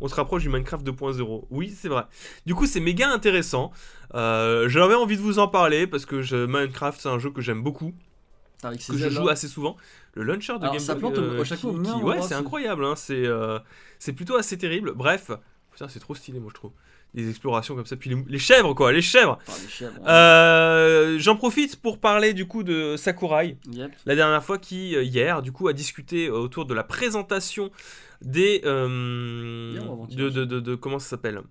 On se rapproche du Minecraft 2.0. Oui, c'est vrai. Du coup, c'est méga intéressant. Euh, J'avais envie de vous en parler parce que je- Minecraft, c'est un jeu que j'aime beaucoup. Avec que je joue assez souvent. Le launcher de Alors, Game Boy, chaque qui- qui- ouais, c'est incroyable. hein, C'est euh, c'est plutôt assez terrible. Bref, putain, c'est trop stylé, moi je trouve. Des explorations comme ça. Puis les, les chèvres, quoi, les chèvres. Hein. Euh, J'en profite pour parler du coup de Sakurai. Yep. La dernière fois qui, euh, hier, du coup, a discuté euh, autour de la présentation des. euh, de, de- Comment ça s'appelle?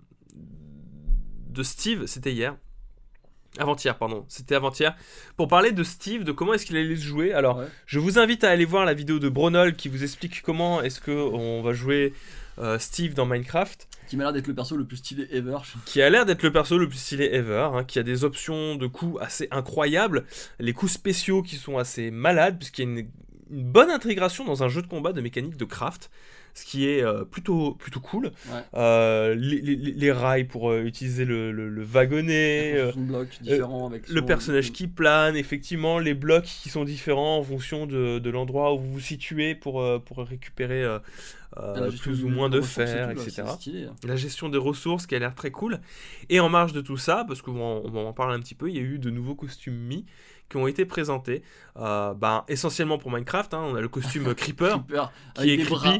De Steve, c'était hier. Avant-hier, pardon, c'était avant-hier, pour parler de Steve, de comment est-ce qu'il allait se jouer. Alors, Ouais. je vous invite à aller voir la vidéo de Bronol qui vous explique comment est-ce que on va jouer euh, Steve dans Minecraft, Qui m'a l'air d'être le perso le plus stylé ever. qui a l'air d'être le perso le plus stylé ever, hein, qui a des options de coups assez incroyables, les coups spéciaux qui sont assez malades, puisqu'il y a une, une bonne intégration dans un jeu de combat de mécanique de craft, ce qui est euh, plutôt, plutôt cool. Ouais. Euh, les, les- les rails pour euh, utiliser le, le- le wagonnet, avec le son- personnage qui plane, effectivement, les blocs qui sont différents en fonction de, de l'endroit où vous vous situez pour, pour récupérer Ah, plus ou moins de fer, etc. stylé, hein. La gestion des ressources qui a l'air très cool. Et en marge de tout ça, parce qu'on on en parle un petit peu, il y a eu de nouveaux costumes Mi qui ont été présentés. Euh, ben, essentiellement pour Minecraft, hein, on a le costume Creeper Creeper qui est creepy. bras.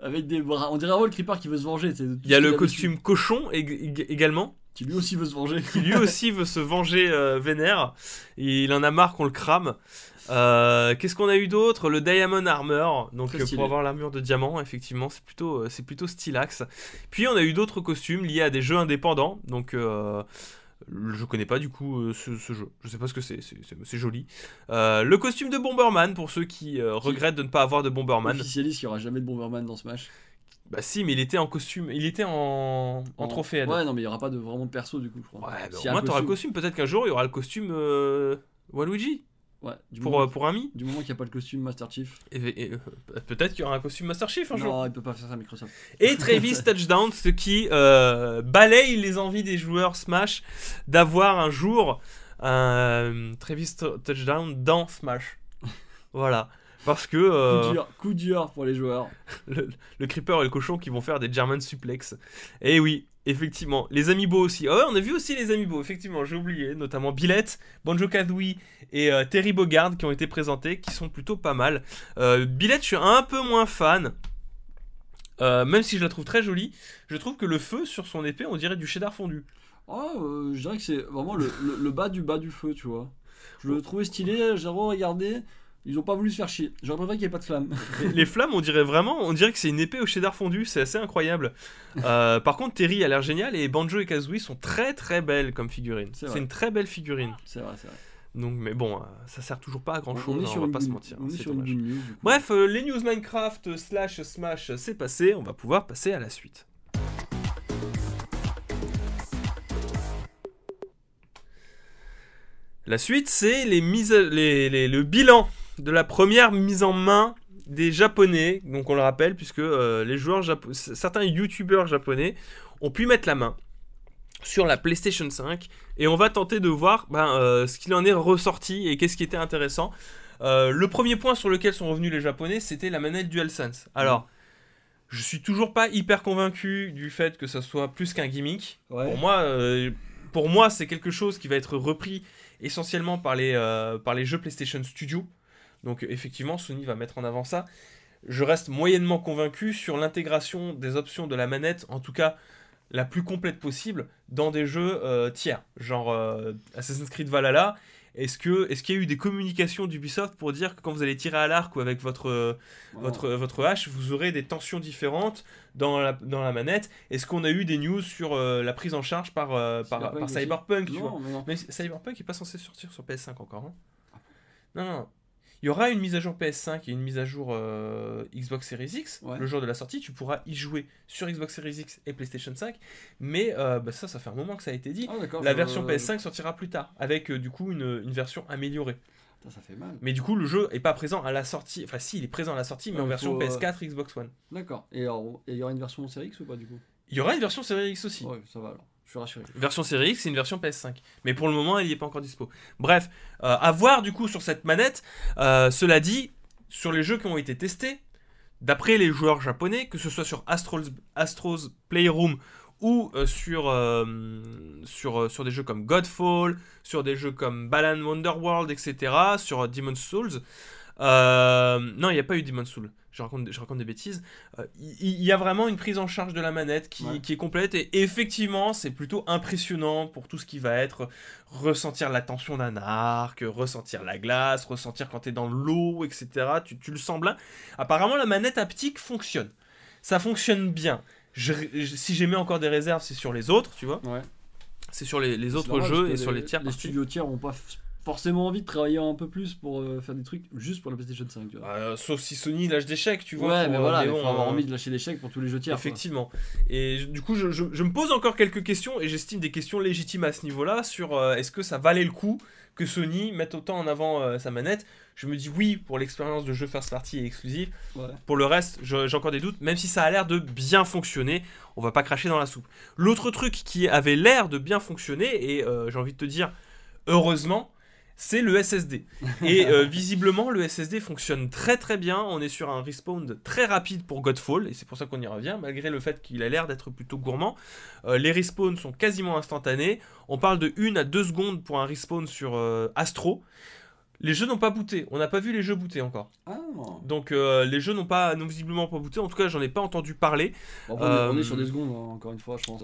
Avec des bras. On dirait vraiment le Creeper qui veut se venger. Il y a le costume cochon ég- ég- également. Qui lui aussi veut se venger. qui lui aussi veut se venger euh, vénère. Et il en a marre qu'on le crame. Euh, Qu'est-ce qu'on a eu d'autre? Le Diamond Armor, donc euh, pour avoir l'armure de diamant, effectivement, c'est plutôt, euh, c'est plutôt stylax. Puis on a eu d'autres costumes liés à des jeux indépendants, donc je connais pas du coup euh, ce, ce jeu. Je sais pas ce que c'est, c'est- joli. Euh, le costume de Bomberman pour ceux qui euh, regrettent de ne pas avoir de Bomberman. Officialiste qu'il n'y aura jamais de Bomberman dans Smash. Bah si, mais il était en costume, il était en, en trophée. Ed. Ouais, non, mais il n'y aura pas de vraiment de perso du coup, je crois. Ouais, mais S'il au y moins t'auras le costume- costume. Peut-être qu'un jour il y aura le costume euh, Waluigi Ouais, pour, moment, euh, pour un Mi. du moment qu'il n'y a pas le costume Master Chief. Et, et, euh, peut-être qu'il y aura un costume Master Chief un jour. Non, il peut pas faire ça Microsoft. Et Travis Touchdown, ce qui euh, balaye les envies des joueurs Smash d'avoir un jour un Travis T- Touchdown dans Smash. Voilà. Parce que euh, Coup dur, coup dur pour les joueurs. le, le Creeper et le cochon qui vont faire des German suplex. Et oui, effectivement. Les Amiibo aussi. Oh, on a vu aussi les Amiibo, effectivement, j'ai oublié. Notamment Billette, Banjo Kazooie et euh, Terry Bogard qui ont été présentés, qui sont plutôt pas mal. Euh, Billette, je suis un peu moins fan. Euh, même si je la trouve très jolie, je trouve que le feu sur son épée, on dirait du cheddar fondu. Oh, je dirais que c'est vraiment le, le- le bas du bas du feu, tu vois. Je le trouvais stylé, j'ai regardé. Ils ont pas voulu se faire chier. J'aurais préféré qu'il n'y ait pas de flamme. Les, flammes, on dirait vraiment, on dirait que c'est une épée au cheddar fondu, c'est assez incroyable. Euh, par contre, Terry a l'air génial et Banjo et Kazooie sont très très belles comme figurines. C'est une très belle figurine. C'est vrai, c'est vrai. Donc, mais bon, euh, ça sert toujours pas à grand On- chose, on est on va une pas se mentir. On est sur une news. Bref, euh, les news Minecraft euh, slash Smash, c'est passé, on va pouvoir passer à la suite. La suite, c'est les mises, à- les, les- le bilan de la première mise en main des Japonais. Donc on le rappelle, puisque euh, les joueurs, japo- certains YouTubeurs japonais ont pu mettre la main sur la PlayStation 5 et on va tenter de voir ben, euh, ce qu'il en est ressorti et qu'est-ce qui était intéressant. Euh, le premier point sur lequel sont revenus les Japonais, c'était la manette DualSense. Alors, je suis toujours pas hyper convaincu du fait que ça soit plus qu'un gimmick. Ouais. Pour moi, euh, pour moi, c'est quelque chose qui va être repris essentiellement par les, par les jeux PlayStation Studio. Donc effectivement, Sony va mettre en avant ça. Je reste moyennement convaincu sur l'intégration des options de la manette, en tout cas la plus complète possible, dans des jeux euh, tiers, genre euh, Assassin's Creed Valhalla. Est-ce que est-ce qu'il y a eu des communications d'Ubisoft pour dire que quand vous allez tirer à l'arc ou avec votre votre, votre hache, vous aurez des tensions différentes dans la, dans la manette? Est-ce qu'on a eu des news sur euh, la prise en charge par, euh, par, Cyberpunk par aussi. Cyberpunk tu vois? Non, mais non. Mais Cyberpunk n'est pas censé sortir sur PS5 encore. hein non, non. Il y aura une mise à jour PS5 et une mise à jour euh, Xbox Series X. Ouais. Le jour de la sortie, tu pourras y jouer sur Xbox Series X et PlayStation 5. Mais euh, bah, ça, ça fait un moment que ça a été dit. Ah. La version PS5 sortira plus tard, avec euh, du coup une, une version améliorée. Putain, ça fait mal. Mais du coup, le jeu est pas présent à la sortie. Enfin, si, il est présent à la sortie, mais Ouais, en version faut, euh, PS4, Xbox One. D'accord. Et il y aura une version série X ou pas du coup? Il y aura une version Series X aussi. Ouais, ça va alors. Version Series X et une version PS5. Mais pour le moment, elle n'y est pas encore dispo. Bref, euh, à voir du coup sur cette manette. Euh, cela dit, sur les jeux qui ont été testés, d'après les joueurs japonais, que ce soit sur Astro's, Playroom ou euh, sur, sur, des jeux comme Godfall, sur des jeux comme Balan Wonderworld, etc., sur Demon's Souls. Euh, non, il n'y a pas eu Demon's Souls. Je raconte, je raconte des bêtises. Euh, Il y, a vraiment une prise en charge de la manette qui, Ouais. qui est complète et effectivement, c'est plutôt impressionnant pour tout ce qui va être ressentir la tension d'un arc, ressentir la glace, ressentir quand tu es dans l'eau, etc. Tu, tu le sens bien. Apparemment, la manette haptique fonctionne. Ça fonctionne bien. Je- je- si j'émets encore des réserves, c'est sur les autres, tu vois. Ouais. C'est sur les, autres normal, jeux et sur les tiers Les studios tiers ont pas forcément envie de travailler un peu plus pour euh, faire des trucs juste pour la PlayStation 5. Tu vois. Euh, sauf si Sony lâche des chèques, tu vois. ouais, pour, mais voilà, il bon, faut avoir euh, envie de lâcher des chèques pour tous les jeux tiers. quoi. Effectivement. Et du coup, je, je- je me pose encore quelques questions et j'estime des questions légitimes à ce niveau-là sur euh, est-ce que ça valait le coup que Sony mette autant en avant sa manette? Je me dis oui pour l'expérience de jeu first party et exclusif. Ouais. Pour le reste, j'ai encore des doutes, même si ça a l'air de bien fonctionner. On va pas cracher dans la soupe. L'autre truc qui avait l'air de bien fonctionner, et j'ai envie de te dire, heureusement, c'est le SSD. Et euh, visiblement, le SSD fonctionne très très bien. On est sur un respawn très rapide pour Godfall, et c'est pour ça qu'on y revient, malgré le fait qu'il a l'air d'être plutôt gourmand. Euh, les respawns sont quasiment instantanés. On parle de 1 à 2 secondes pour un respawn sur euh, Astro. Les jeux n'ont pas booté. On n'a pas vu les jeux booter encore. Ah, Donc euh, les jeux n'ont pas, n'ont visiblement pas booté. En tout cas, j'en ai pas entendu parler. Bon, on, est, on est Euh, sur des secondes, hein, encore une fois, je pense.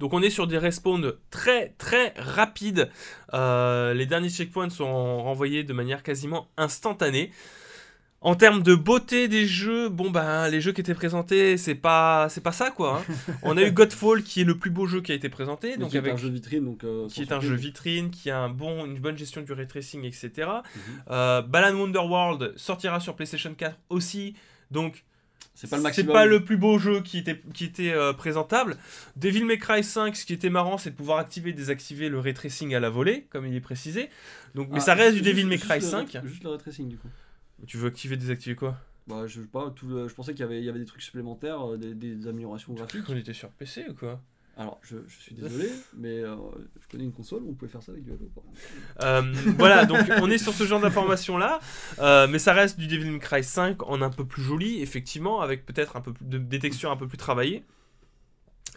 Donc on est sur des respawns très très rapides. Euh, les derniers checkpoints sont renvoyés de manière quasiment instantanée. En termes de beauté des jeux, bon ben les jeux qui étaient présentés, c'est pas c'est pas ça quoi. hein. on a eu Godfall qui est le plus beau jeu qui a été présenté, donc qui est avec un jeu vitrine, donc. euh, qui est un surprise. jeu vitrine, qui a un bon, une bonne gestion du ray tracing, etc. Mhm. Euh, Balan Wonderworld sortira sur PlayStation 4 aussi, donc C'est pas le maximum. pas le plus beau jeu qui était, qui était euh, présentable. Devil May Cry 5, ce qui était marrant, c'est de pouvoir activer et désactiver le ray tracing à la volée, comme il est précisé. Donc, mais Ah, ça reste du Devil May juste Cry le- 5. Juste le ray tracing, du coup. Tu veux activer désactiver quoi? Bah, je sais pas, tout le- je pensais qu'il y avait, il y avait des trucs supplémentaires, euh, des, des améliorations graphiques. On était sur PC ou quoi? Alors, je, je suis désolé, mais euh, je connais une console où on pouvait faire ça avec du Halo. Euh, Voilà, donc on est sur ce genre d'informations là, euh, mais ça reste du Devil May Cry 5 en un peu plus joli, effectivement, avec peut-être un peu plus de, des textures un peu plus travaillées.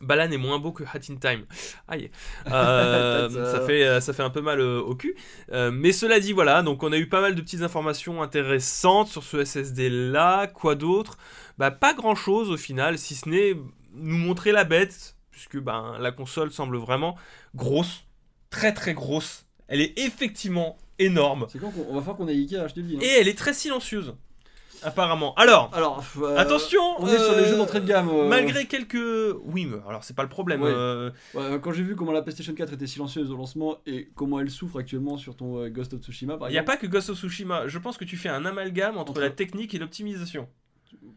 Balan est moins beau que Hat in Time. Aïe. Euh, ça, fait, euh, ça fait un peu mal euh, au cul. Euh, mais cela dit, voilà, donc on a eu pas mal de petites informations intéressantes sur ce SSD là. Quoi d'autre? Bah, pas grand chose au final, si ce n'est nous montrer la bête, puisque ben, la console semble vraiment grosse, très très grosse. Elle est effectivement énorme. C'est quand qu'on- on va faire qu'on ait Ikea, je te le dis. hein. Et elle est très silencieuse, apparemment. Alors, Alors, euh, attention On est sur les euh, jeux d'entrée de gamme. euh, Malgré quelques... Oui, mais alors c'est pas le problème. Ouais. ouais, quand j'ai vu comment la PlayStation 4 était silencieuse au lancement et comment elle souffre actuellement sur ton Ghost of Tsushima, par Il n'y a pas que Ghost of Tsushima. Je pense que tu fais un amalgame entre Entre- la technique et l'optimisation.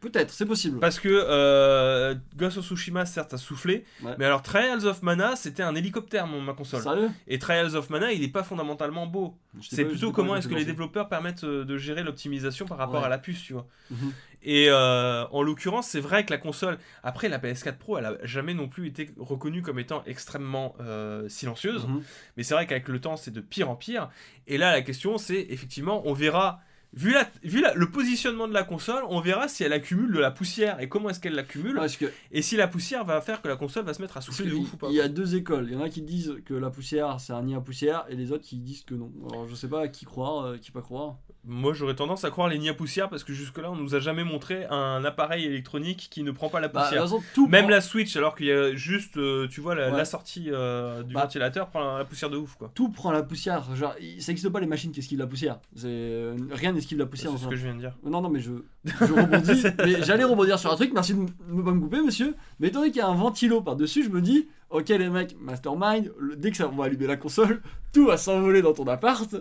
Peut-être, c'est possible. Parce que euh, Ghost of Tsushima, certes, a soufflé. Ouais. Mais alors, Trials of Mana, c'était un hélicoptère, mon, ma console. Sérieux? Et Trials of Mana, il n'est pas fondamentalement beau. C'est plutôt comment est-ce que les développeurs permettent euh, de gérer l'optimisation par rapport Ouais. à la puce, tu vois. Mhm. Et euh, en l'occurrence, c'est vrai que la console, après la PS4 Pro, elle a jamais non plus été reconnue comme étant extrêmement euh, silencieuse. Mhm. Mais c'est vrai qu'avec le temps, c'est de pire en pire. Et là, la question, c'est effectivement, on verra. Vu, la, vu la- le positionnement de la console, on verra si elle accumule de la poussière et comment est-ce qu'elle l'accumule. Parce que Et si la poussière va faire que la console va se mettre à souffler de ouf ou pas. Il y a deux écoles. Il y en a qui disent que la poussière c'est un nid à poussière et les autres qui disent que non. Alors je sais pas à qui croire, euh, qui pas croire. Moi, j'aurais tendance à croire les nids à poussière parce que jusque-là, on nous a jamais montré un appareil électronique qui ne prend pas la Bah, de poussière. toute façon, tout Même prend, la Switch, alors qu'il y a juste, euh, tu vois, la, Ouais. la sortie euh, du Bah. ventilateur prend la, poussière de ouf, quoi. tout prend la poussière. Genre, ça existe pas les machines qui esquivent la poussière. C'est euh, rien n'esquive la C'est poussière. ce dans un- que je viens de dire. Non, non, mais je, je rebondis. j'allais rebondir sur un truc. Merci de ne pas me couper, monsieur. Mais étant donné qu'il y a un ventilo par-dessus, je me dis, ok, les mecs, mastermind, le- dès que ça va allumer la console, tout va s'envoler dans ton appart.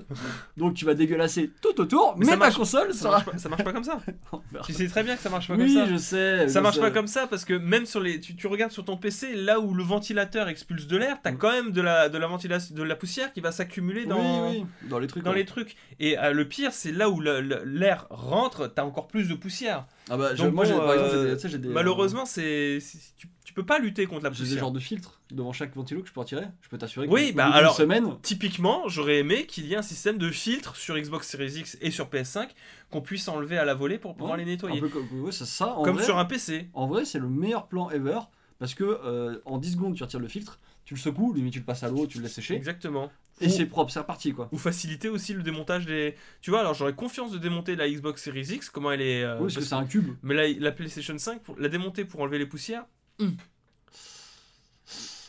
Donc tu vas dégueulasser tout autour, Mais mais, ça ta marche- console Ça marche, pas, ça marche pas comme ça. tu sais très bien que ça marche pas oui, comme ça. je sais. Ça je marche sais. pas comme ça parce que même sur les, tu, tu regardes sur ton PC là où le ventilateur expulse de l'air, t'as quand même de la de la ventilation, de la poussière qui va s'accumuler dans Oui, oui, dans les trucs. dans les trucs. Et euh, le pire, c'est là où l'air rentre, t'as encore plus de poussière. Ah bah, je- Donc moi, bon, j'ai, par exemple, j'ai euh, des, Malheureusement, c'est tu, tu peux pas lutter contre la euh, j'ai des poussière. genres de filtres devant chaque ventilo que je peux retirer. Je peux t'assurer que Oui, bah alors- semaine, Typiquement, j'aurais aimé qu'il y ait un système de filtre sur Xbox Series X et sur PS5 qu'on puisse enlever à la volée pour pouvoir Ouais, les nettoyer. un peu comme ouais, ça. En Comme vrai, sur un PC. En vrai, c'est le meilleur plan ever parce que euh, en 10 secondes, tu retires le filtre, tu le secoues, limite tu le passes à l'eau, tu le laisses sécher Exactement. et c'est propre, c'est reparti quoi. Ou faciliter aussi le démontage des. Tu vois, alors j'aurais confiance de démonter la Xbox Series X, comment elle est. euh, oui, parce que c'est un cube. Mais la, la PlayStation 5, pour la démonter pour enlever les poussières. Hum.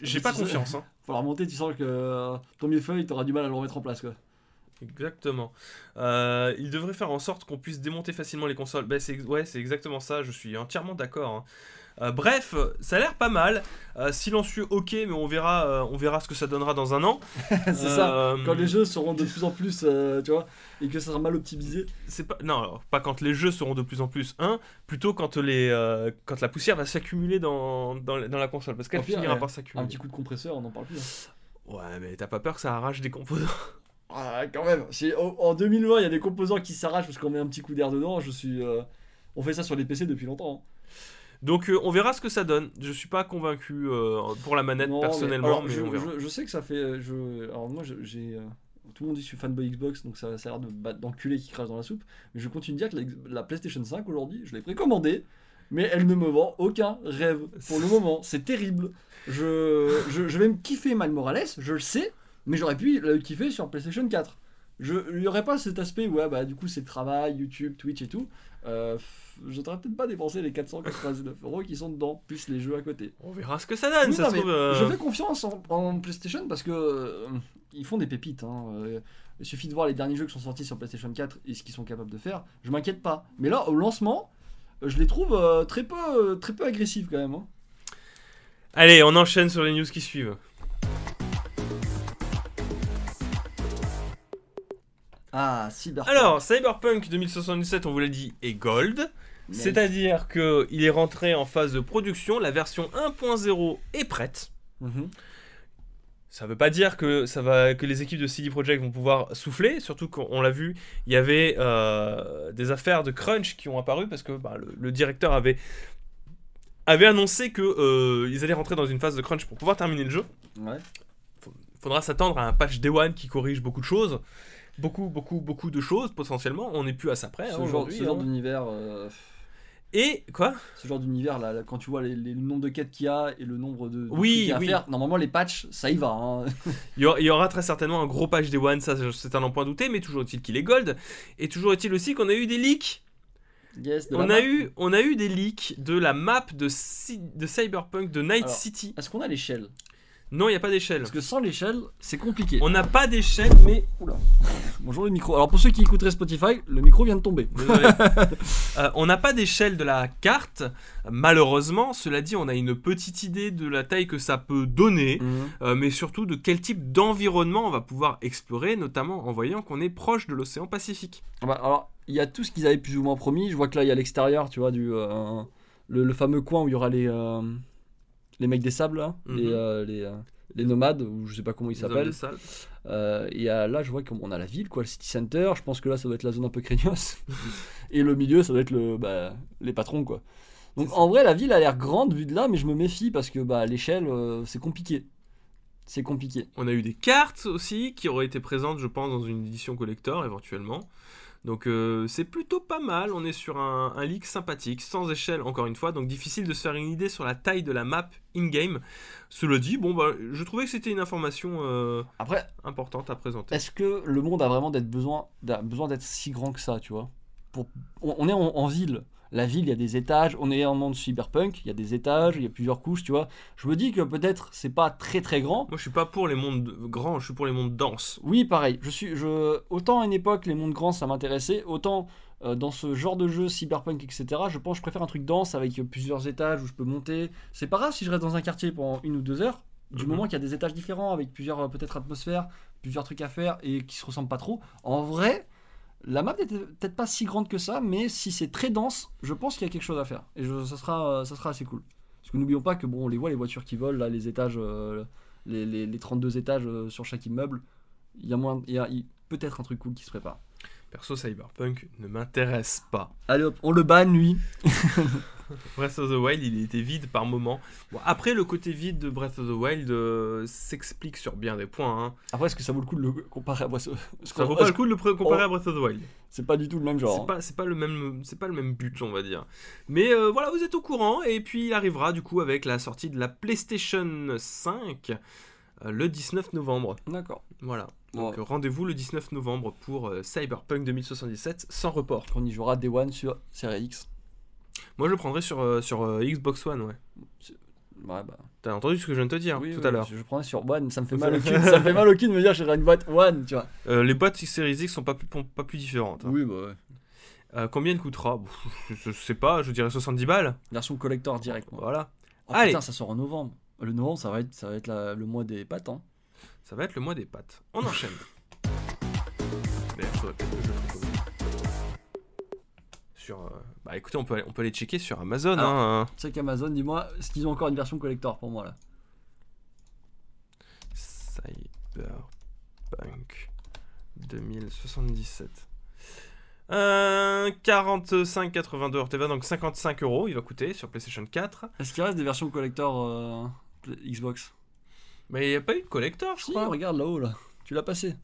J'ai pas confiance. Hein. Faut la remonter, tu sens que euh, ton millefeuille, t'auras du mal à le remettre en place quoi. Exactement. Euh, il devrait faire en sorte qu'on puisse démonter facilement les consoles. Ben, c'est ouais, c'est exactement ça. Je suis entièrement d'accord. hein. Euh, bref, ça a l'air pas mal. Euh, silencieux, ok, mais on verra, euh, on verra ce que ça donnera dans un an. c'est ça. Quand les jeux seront de plus en plus, tu vois, et que ça sera mal optimisé. C'est pas non, alors, pas quand les jeux seront de plus en plus un, plutôt quand les quand la poussière va s'accumuler dans, dans, la- dans la console parce qu'elle finira ouais. par Un s'accumuler. petit coup de compresseur, on n'en parle plus. hein. Ouais, mais t'as pas peur que ça arrache des composants? Ah, quand même. Si- en, en 2020, il y a des composants qui s'arrachent parce qu'on met un petit coup d'air dedans. Je suis. On fait ça sur les PC depuis longtemps. hein. Donc euh, on verra ce que ça donne. Je suis pas convaincu euh, pour la manette Non, mais- personnellement, alors, mais, je, on verra. je- je sais que ça fait. euh, Je... Alors moi, j'ai. Tout le monde dit que je suis fanboy Xbox, donc ça, ça a l'air de d'enculé qui crache dans la soupe. Mais je continue de dire que la, la PlayStation 5 aujourd'hui, je l'ai précommandée, mais elle ne me vend aucun rêve pour le moment. C'est terrible. Je, je, je vais me kiffer Miles Morales, je le sais, mais j'aurais pu le kiffer sur PlayStation 4. Je, il n'y aurait pas cet aspect, ouais, bah du coup c'est le travail, YouTube, Twitch et tout. Euh, je n'aurais peut-être pas dépensé les 499 euros qui sont dedans, plus les jeux à côté. On verra ce que ça donne. Oui, ça non, se mais trouve, euh, Je fais confiance en, en PlayStation parce que euh, ils font des pépites. hein. Il suffit de voir les derniers jeux qui sont sortis sur PlayStation 4 et ce qu'ils sont capables de faire. Je m'inquiète pas. Mais là, au lancement, je les trouve très peu, très peu agressifs quand même. hein. Allez, on enchaîne sur les news qui suivent. Ah, Cyberpunk. Alors, Cyberpunk 2077, on vous l'a dit, est gold. C'est-à-dire qu'il est rentré en phase de production. La version 1.0 est prête. Mhm. Ça veut pas dire que, ça va, que les équipes de CD Projekt vont pouvoir souffler, surtout qu'on l'a vu, il y avait euh, des affaires de crunch qui ont apparu parce que bah, le, le directeur avait, avait annoncé qu'ils allaient rentrer dans une phase de crunch pour pouvoir terminer le jeu. Ouais. faudra s'attendre à un patch Day One qui corrige beaucoup de choses. Beaucoup, beaucoup, beaucoup de choses potentiellement. On n'est plus à ça près hein, Ce genre, ce genre hein. d'univers, euh, Et quoi? ce genre d'univers là, là, quand tu vois les, les- le nombre de quêtes qu'il y a et le nombre de, de Oui, trucs qu'il y a à oui. faire, normalement les patchs, ça y va. hein. il y, aura, très certainement un gros patch Day One, ça c'est un en point douté, mais toujours est-il qu'il est gold. Et toujours est-il aussi qu'on a eu des leaks. Yes, On map. a, eu, on a eu des leaks de la map de, Cyberpunk de Night Alors, City. Est-ce qu'on a l'échelle? Non, il n'y a pas d'échelle. Parce que sans l'échelle, c'est compliqué. On n'a pas d'échelle, mais. Bonjour le micro. Alors pour ceux qui écouteraient Spotify, le micro vient de tomber. Euh, on n'a pas d'échelle de la carte, malheureusement. Cela dit, on a une petite idée de la taille que ça peut donner, Mhm. euh, mais surtout de quel type d'environnement on va pouvoir explorer, notamment en voyant qu'on est proche de l'océan Pacifique. Ah bah, alors, il y a tout ce qu'ils avaient plus ou moins promis. Je vois que là, il y a l'extérieur, tu vois, du, euh, le, le fameux coin où il y aura les, les mecs des sables, là, Mhm. les, euh, les, euh, les nomades, ou je sais pas comment ils s'appellent. Euh, et euh, là, je vois qu'on a la ville, quoi, le city center. Je pense que là, ça doit être la zone un peu craignos. et le milieu, ça doit être le, bah, les patrons, quoi. Donc en vrai, la ville a l'air grande vue de là, mais je me méfie parce que bah, l'échelle, euh, c'est compliqué. C'est compliqué. On a eu des cartes aussi qui auraient été présentes, je pense, dans une édition collector éventuellement. Donc euh, c'est plutôt pas mal. On est sur un, un leak sympathique, sans échelle encore une fois, donc difficile de se faire une idée sur la taille de la map in-game. Cela dit, bon bah, je trouvais que c'était une information euh, Après, importante à présenter. Est-ce que le monde a vraiment d'être besoin, d'être si grand que ça, tu vois? Pour, on, on est en, en ville. La ville, il y a des étages. On est en monde cyberpunk, il y a des étages, il y a plusieurs couches, tu vois. Je me dis que peut-être c'est pas très très grand. Moi, je suis pas pour les mondes grands, je suis pour les mondes denses. Oui, pareil. Je suis, je, autant à une époque les mondes grands ça m'intéressait, autant euh, dans ce genre de jeu cyberpunk etc. Je pense que je préfère un truc dense avec euh, plusieurs étages où je peux monter. C'est pas grave si je reste dans un quartier pendant une ou deux heures. Du Mhm. moment qu'il y a des étages différents avec plusieurs euh, peut-être atmosphères, plusieurs trucs à faire et qui se ressemblent pas trop. En vrai, la map n'est peut-être pas si grande que ça, mais si c'est très dense, je pense qu'il y a quelque chose à faire et je- ça sera, euh, ça sera assez cool. Parce que n'oublions pas que bon, on les voit les voitures qui volent les étages, euh, les, les- les 32 étages euh, sur chaque immeuble. Il y a peut-être un truc cool qui se prépare. Perso, Cyberpunk ne m'intéresse pas. Allez hop, on le banne lui. Breath of the Wild, il était vide par moment. Bon, après, le côté vide de Breath of the Wild euh, s'explique sur bien des points. hein. Après, est-ce que ça vaut le coup de le comparer à Breath of Ça vaut pas le coup de le comparer à Breath of the Wild. C'est pas du tout le même genre. C'est hein. pas, c'est pas le même, c'est pas le même but, on va dire. Mais euh, voilà, vous êtes au courant. Et puis il arrivera du coup avec la sortie de la PlayStation 5 euh, le 19 novembre. D'accord. Voilà. Donc euh, rendez-vous le 19 novembre pour euh, Cyberpunk 2077 sans report. on y jouera Day One sur Series X. Moi je le prendrai sur, euh, sur euh, Xbox One, ouais. Ouais, bah. T'as entendu ce que je viens de te dire oui, tout oui, à l'heure Je, prendrais sur One, ça me fait mal au cul. ça me fait mal au cul de me dire j'aurai une boîte One, tu vois. Euh, Les boîtes Series X sont pas plus, pas plus différentes. hein. Oui, bah ouais. Euh, combien il coûtera? Je, je sais pas, je dirais 70 balles. Version collector direct. moi. Voilà. Oh, Allez. putain, ça sort en novembre. Le novembre, ça va être, ça va être la- le mois des pâtes. Hein. Ça va être le mois des pâtes. On enchaîne. D'ailleurs, faudrait peut-être que je le trouve. Sur. euh, Bah écoutez, on peut, aller- on peut aller checker sur Amazon. Alors. hein. Check Amazon, dis-moi, est-ce qu'ils ont encore une version collector pour moi là? Cyberpunk 2077. Euh, 45,82 RTV, donc 55 euros, il va coûter sur PlayStation 4. Est-ce qu'il reste des versions collector euh, Xbox Mais il n'y a pas eu de collector, je Si, crois. regarde là-haut là. Tu l'as passé.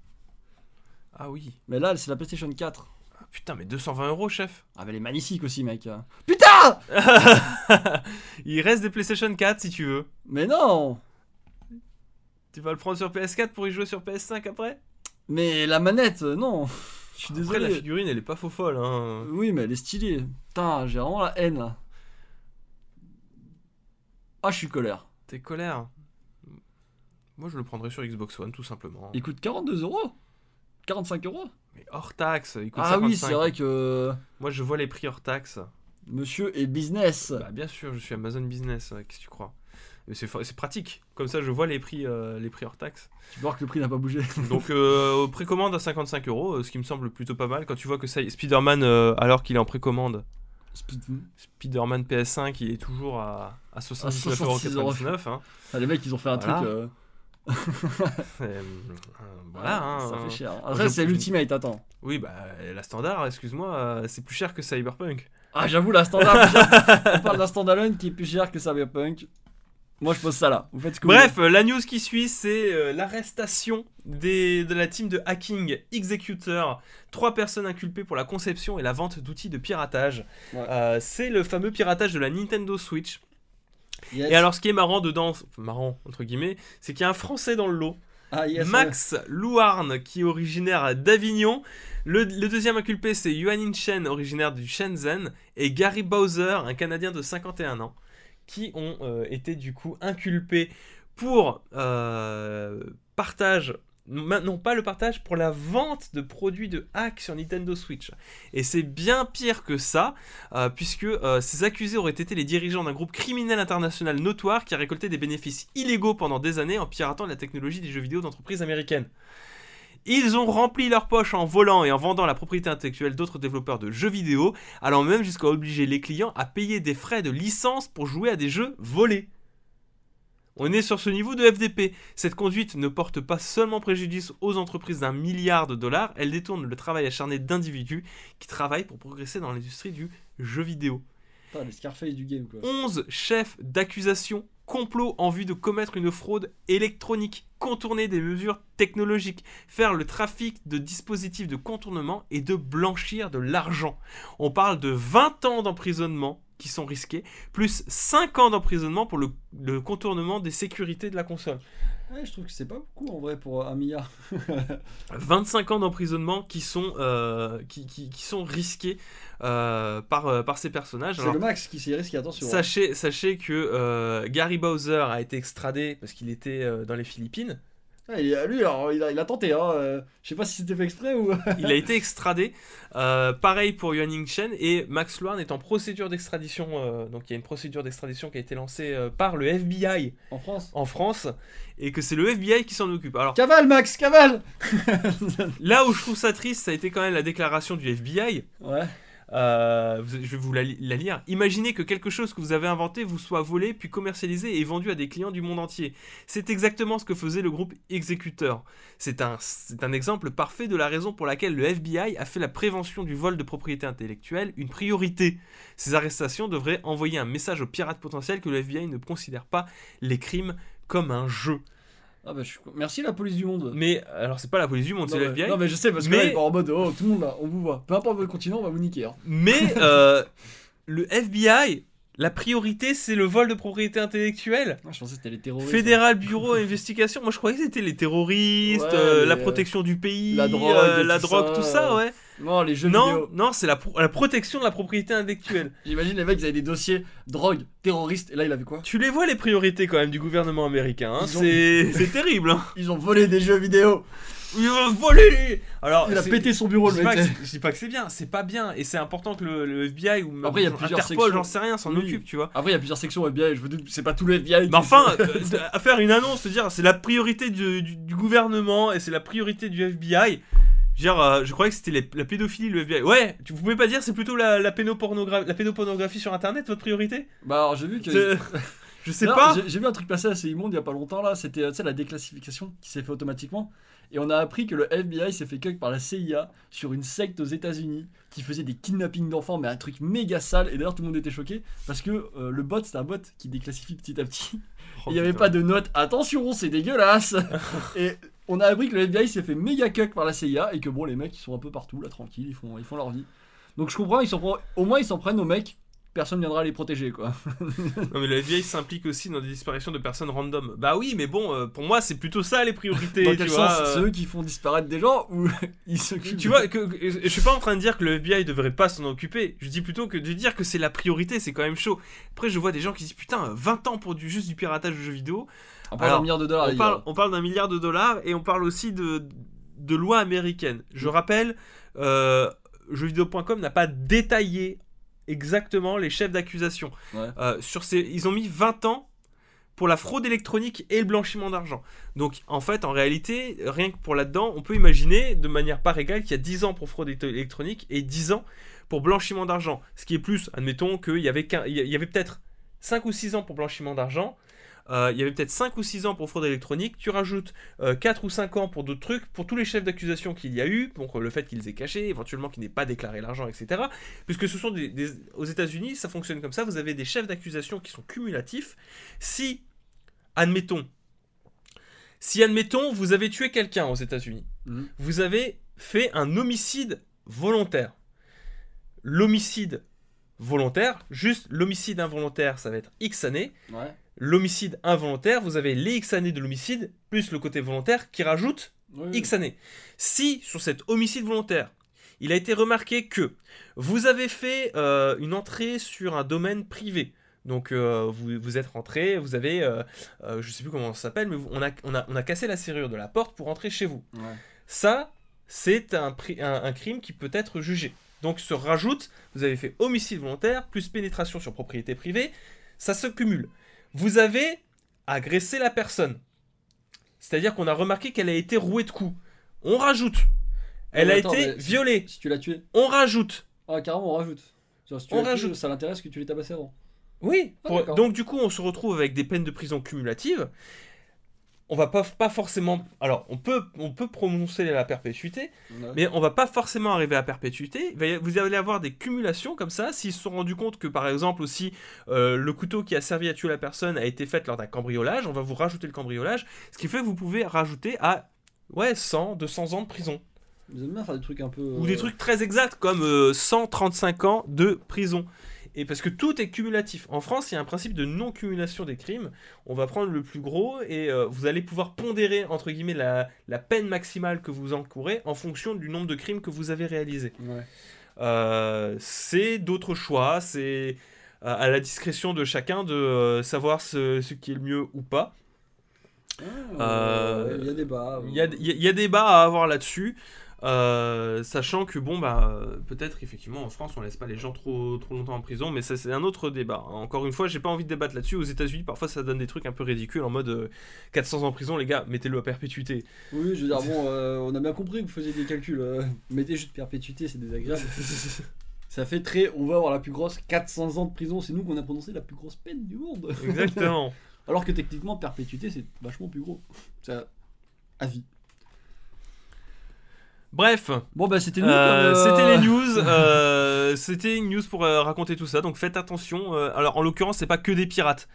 Ah oui. Mais là, c'est la PlayStation 4. Ah, putain, mais 220 euros, chef. Ah, mais elle est magnifique aussi, mec. Putain il reste des PlayStation 4 si tu veux. Mais non Tu vas le prendre sur PS4 pour y jouer sur PS5 après? Mais la manette, euh, non Je suis Après, désolé. la figurine, elle est pas faux folle. Hein. Oui, mais elle est stylée. Putain, j'ai vraiment la haine là. Ah, je suis colère. T'es colère. Moi, je le prendrais sur Xbox One, tout simplement. Il coûte 42 euros 45 euros Mais hors taxe, il coûte Ah oui, 55. c'est vrai que Moi, je vois les prix hors taxe. monsieur est business. Bah, bien sûr, je suis Amazon Business, ouais, qu'est-ce que tu crois? C'est pratique, comme ça je vois les prix, euh, les prix hors taxe. Tu voir que le prix n'a pas bougé. Donc euh, précommande à 55 euros, euh, ce qui me semble plutôt pas mal. Quand tu vois que ça, Spider-Man, euh, alors qu'il est en précommande, Spider-Man PS5, il est toujours à, à 79,99€. Hein. Ah, les mecs, ils ont fait un Voilà. truc. euh, C'est, euh, voilà. hein. Ça fait cher. Après, c'est l'Ultimate, attends. Oui, bah la standard, excuse-moi, euh, c'est plus cher que Cyberpunk. Ah, j'avoue, la standard. On parle d'un standalone qui est plus cher que Cyberpunk. Moi, je pose ça là. Vous faites ce que Bref, la news qui suit, c'est euh, l'arrestation des- de la team de hacking Executor. Trois personnes inculpées pour la conception et la vente d'outils de piratage. Ouais. Euh, c'est le fameux piratage de la Nintendo Switch. Yes. Et alors, ce qui est marrant dedans, enfin, marrant entre guillemets, c'est qu'il y a un Français dans le lot, ah, yes, Max Louarn, qui est originaire d'Avignon. Le, le deuxième inculpé, c'est Yuan Chen, originaire du Shenzhen, et Gary Bowser, un Canadien de 51 ans, qui ont euh, été du coup inculpés pour euh, partage. Non, pas le partage, pour la vente de produits de hack sur Nintendo Switch. Et c'est bien pire que ça, euh, puisque ces accusés auraient été les dirigeants d'un groupe criminel international notoire qui a récolté des bénéfices illégaux pendant des années en piratant la technologie des jeux vidéo d'entreprises américaines. Ils ont rempli leurs poches en volant et en vendant la propriété intellectuelle d'autres développeurs de jeux vidéo, allant même jusqu'à obliger les clients à payer des frais de licence pour jouer à des jeux volés. On est sur ce niveau de FDP. Cette conduite ne porte pas seulement préjudice aux entreprises d'un milliard de dollars, elle détourne le travail acharné d'individus qui travaillent pour progresser dans l'industrie du jeu vidéo. Putain, les Scarface du game, quoi. 11 chefs d'accusation, complot en vue de commettre une fraude électronique, contourner des mesures technologiques, faire le trafic de dispositifs de contournement et de blanchir de l'argent. On parle de 20 ans d'emprisonnement qui sont risqués, plus 5 ans d'emprisonnement pour le, le contournement des sécurités de la console. Ouais, je trouve que c'est pas beaucoup en vrai pour un milliard. 25 ans d'emprisonnement qui sont, euh, qui, qui- qui sont risqués euh, par, euh, par ces personnages. C'est le max qui s'y risque, attention. hein. Sachez, sachez que euh, Gary Bowser a été extradé parce qu'il était euh, dans les Philippines. Ouais, il a- lui, alors, il a, il a tenté. Hein. euh, Je sais pas si c'était fait exprès ou. Il a été extradé. Euh, pareil pour Yuan Chen et Max Luan est en procédure d'extradition. euh, donc il y a une procédure d'extradition qui a été lancée par le FBI en France. en France et que c'est le FBI qui s'en occupe. Alors Cavale, Max, cavale là où je trouve ça triste, ça a été quand même la déclaration du FBI. Ouais. Euh, je vais vous la, li- la lire. Imaginez que quelque chose que vous avez inventé vous soit volé, puis commercialisé et vendu à des clients du monde entier. C'est exactement ce que faisait le groupe Executor. C'est un, un exemple parfait de la raison pour laquelle le FBI a fait la prévention du vol de propriété intellectuelle une priorité. Ces arrestations devraient envoyer un message aux pirates potentiels que le FBI ne considère pas les crimes comme un jeu. Ah bah, je suis... Merci la police du monde. Mais alors c'est pas la police du monde, c'est le FBI. non, mais je sais, parce que Mais- là, en mode oh, tout le monde là, on vous voit. Peu importe votre continent, on va vous niquer. Hein. Mais euh, le FBI, la priorité, c'est le vol de propriété intellectuelle. Ah, je pensais que c'était les terroristes. Fédéral Bureau d'investigation. Moi, je croyais que c'était les terroristes, Ouais, euh, les, la euh, protection du pays, la drogue euh, la tout drogue, ça, tout ça, ouais. Non, les jeux Non, vidéo. non, c'est la, pro- la protection de la propriété intellectuelle. J'imagine les mecs, ils avaient des dossiers drogue, terroriste, et là, il avait quoi? Tu les vois les priorités quand même du gouvernement américain. hein, ont- C'est terrible. Hein. Ils ont volé des jeux vidéo. Ils vont voler. Alors, Il a pété son bureau, le mec. que, c'est- je dis pas que c'est bien, c'est pas bien, et c'est important que le, le FBI ou Après, il y a plusieurs Interpol, sections. j'en sais rien, s'en Oui. occupe, tu vois. Après, il y a plusieurs sections au FBI, je vous doute, c'est pas tout le FBI. Mais enfin, euh, à faire une annonce, dire c'est la priorité du, du- du gouvernement et c'est la priorité du FBI. Dire, euh, je croyais que c'était les- la pédophilie, le FBI. Ouais, tu, vous pouvez pas dire c'est plutôt la, la, pédopornogra- la pédopornographie sur internet votre priorité? Bah, alors, j'ai vu que. Je sais Non, pas. j'ai- J'ai vu un truc passer assez immonde il y a pas longtemps là, c'était euh, tu sais, la déclassification qui s'est fait automatiquement. Et on a appris que le FBI s'est fait cueille par la CIA sur une secte aux États-Unis qui faisait des kidnappings d'enfants, mais un truc méga sale. Et d'ailleurs, tout le monde était choqué parce que euh, le bot, c'est un bot qui déclassifie petit à petit. Oh, Il n'y avait pas de note, attention, c'est dégueulasse. et on a appris que le FBI s'est fait méga cueille par la CIA et que bon, les mecs ils sont un peu partout là, tranquilles, ils font, ils font leur vie. Donc je comprends, ils s'en prennent- au moins ils s'en prennent aux mecs, personne viendra les protéger quoi. Non mais le FBI s'implique aussi dans des disparitions de personnes random. Bah oui, mais bon, euh, pour moi c'est plutôt ça les priorités. Dans quel sens euh. C'est eux qui font disparaître des gens ou ils s'occupent Tu vois, que, que- je suis pas en train de dire que le FBI devrait pas s'en occuper. Je dis plutôt que de dire que c'est la priorité, c'est quand même chaud. Après, je vois des gens qui disent putain, 20 ans pour du, juste du piratage de jeux vidéo. On parle d'un milliard de dollars. on les parle, gars. on parle d'un milliard de dollars et on parle aussi de, de lois américaines. Je rappelle, euh, jeuxvideo.com n'a pas détaillé exactement les chefs d'accusation. Ouais. Euh, sur ces, ils ont mis 20 ans pour la fraude électronique et le blanchiment d'argent. Donc en fait, en réalité, rien que pour là-dedans, on peut imaginer de manière pas égale qu'il y a 10 ans pour fraude électro- électronique et 10 ans pour blanchiment d'argent. Ce qui est plus, admettons qu'il y avait, il y avait peut-être 5 ou 6 ans pour blanchiment d'argent. Euh, il y avait peut-être 5 ou 6 ans pour fraude électronique, tu rajoutes euh, 4 ou 5 ans pour d'autres trucs, pour tous les chefs d'accusation qu'il y a eu, pour le fait qu'ils aient caché, éventuellement qu'ils n'aient pas déclaré l'argent, etc. Puisque ce sont des, des- aux États-Unis, ça fonctionne comme ça, vous avez des chefs d'accusation qui sont cumulatifs. Si, admettons, si admettons, vous avez tué quelqu'un aux États-Unis, Mhm. vous avez fait un homicide volontaire. L'homicide volontaire, juste l'homicide involontaire, ça va être X années. Ouais. L'homicide involontaire, vous avez les X années de l'homicide, plus le côté volontaire qui rajoute Oui. X années. Si sur cet homicide volontaire, il a été remarqué que vous avez fait euh, une entrée sur un domaine privé, donc euh, vous, vous êtes rentré, vous avez, euh, euh, je sais plus comment ça s'appelle, mais on a, on, a, on a cassé la serrure de la porte pour entrer chez vous. Ouais. Ça, c'est un, pri- un- un crime qui peut être jugé. Donc se rajoute, vous avez fait homicide volontaire, plus pénétration sur propriété privée, ça se cumule. Vous avez agressé la personne. C'est-à-dire qu'on a remarqué qu'elle a été rouée de coups. On rajoute. Elle a attends, été si- violée. Si tu l'as tué. On rajoute. Ah, carrément, on rajoute. Genre, si tu On rajoute. ça l'intéresse que tu l'aies tabassé avant. Oui. Ah, pour- donc du coup, on se retrouve avec des peines de prison cumulatives. On va pas, pas forcément... Alors, on peut, on peut prononcer la perpétuité, Ouais. Mais on va pas forcément arriver à perpétuité. Vous allez avoir des cumulations comme ça. S'ils se sont rendus compte que, par exemple, aussi, euh, le couteau qui a servi à tuer la personne a été fait lors d'un cambriolage, on va vous rajouter le cambriolage. Ce qui fait que vous pouvez rajouter à ouais, 100, 200 ans de prison. Ils aiment bien faire des trucs un peu. Ou euh, des trucs très exacts, comme euh, 135 ans de prison. Et parce que tout est cumulatif. En France, il y a un principe de non-cumulation des crimes. On va prendre le plus gros et euh, vous allez pouvoir pondérer, entre guillemets, la, la peine maximale que vous encourez en fonction du nombre de crimes que vous avez réalisés. Ouais. Euh, c'est d'autres choix, c'est à à la discrétion de chacun de euh, savoir ce, ce qui est le mieux ou pas. Ah, Euh, Il y a débat. Il y a, y a débat à avoir là-dessus, euh, sachant que bon bah euh, peut-être effectivement en France on laisse pas les gens trop trop longtemps en prison, mais ça c'est un autre débat. Encore une fois, j'ai pas envie de débattre là-dessus. Aux États-Unis, parfois ça donne des trucs un peu ridicules en mode euh, 400 ans en prison, les gars, mettez-le à perpétuité. Oui, je veux dire, bon, euh, on a bien compris que vous faisiez des calculs. euh, mettez juste perpétuité, c'est désagréable. Ça fait très. On va avoir la plus grosse 400 ans de prison, c'est nous qu'on a prononcé la plus grosse peine du monde. Exactement. Alors que techniquement, perpétuité, c'est vachement plus gros. Ça. À vie. Bref, Bon, bah, c'était nous. Euh, euh, C'était les news. euh, C'était une news pour euh, raconter tout ça. Donc faites attention. euh, alors en l'occurrence, c'est pas que des pirates,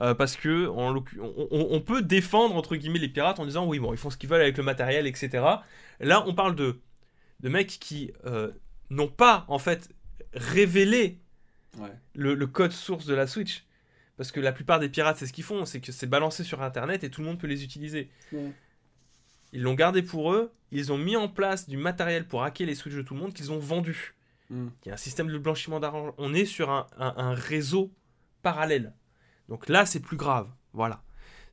Euh, parce que en on, on- on peut défendre entre guillemets les pirates en disant oui bon ils font ce qu'ils veulent avec le matériel, etc. Là, on parle de de mecs qui euh, n'ont pas en fait révélé Ouais. le, le code source de la Switch. Parce que la plupart des pirates, c'est ce qu'ils font, c'est que c'est balancé sur Internet et tout le monde peut les utiliser. Ouais. Ils l'ont gardé pour eux. Ils ont mis en place du matériel pour hacker les Switch de tout le monde qu'ils ont vendu. Hmm. Il y a un système de blanchiment d'argent. On est sur un, un- un réseau parallèle. Donc là, c'est plus grave. Voilà.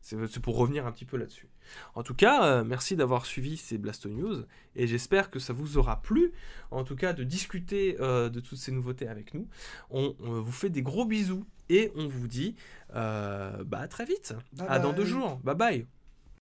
C'est pour revenir un petit peu là-dessus. En tout cas, euh, merci d'avoir suivi ces Blasto News et j'espère que ça vous aura plu. En tout cas, de discuter euh, de toutes ces nouveautés avec nous. On, on vous fait des gros bisous et on vous dit euh, bah, à très vite. Bye à dans deux jours. Bye bye.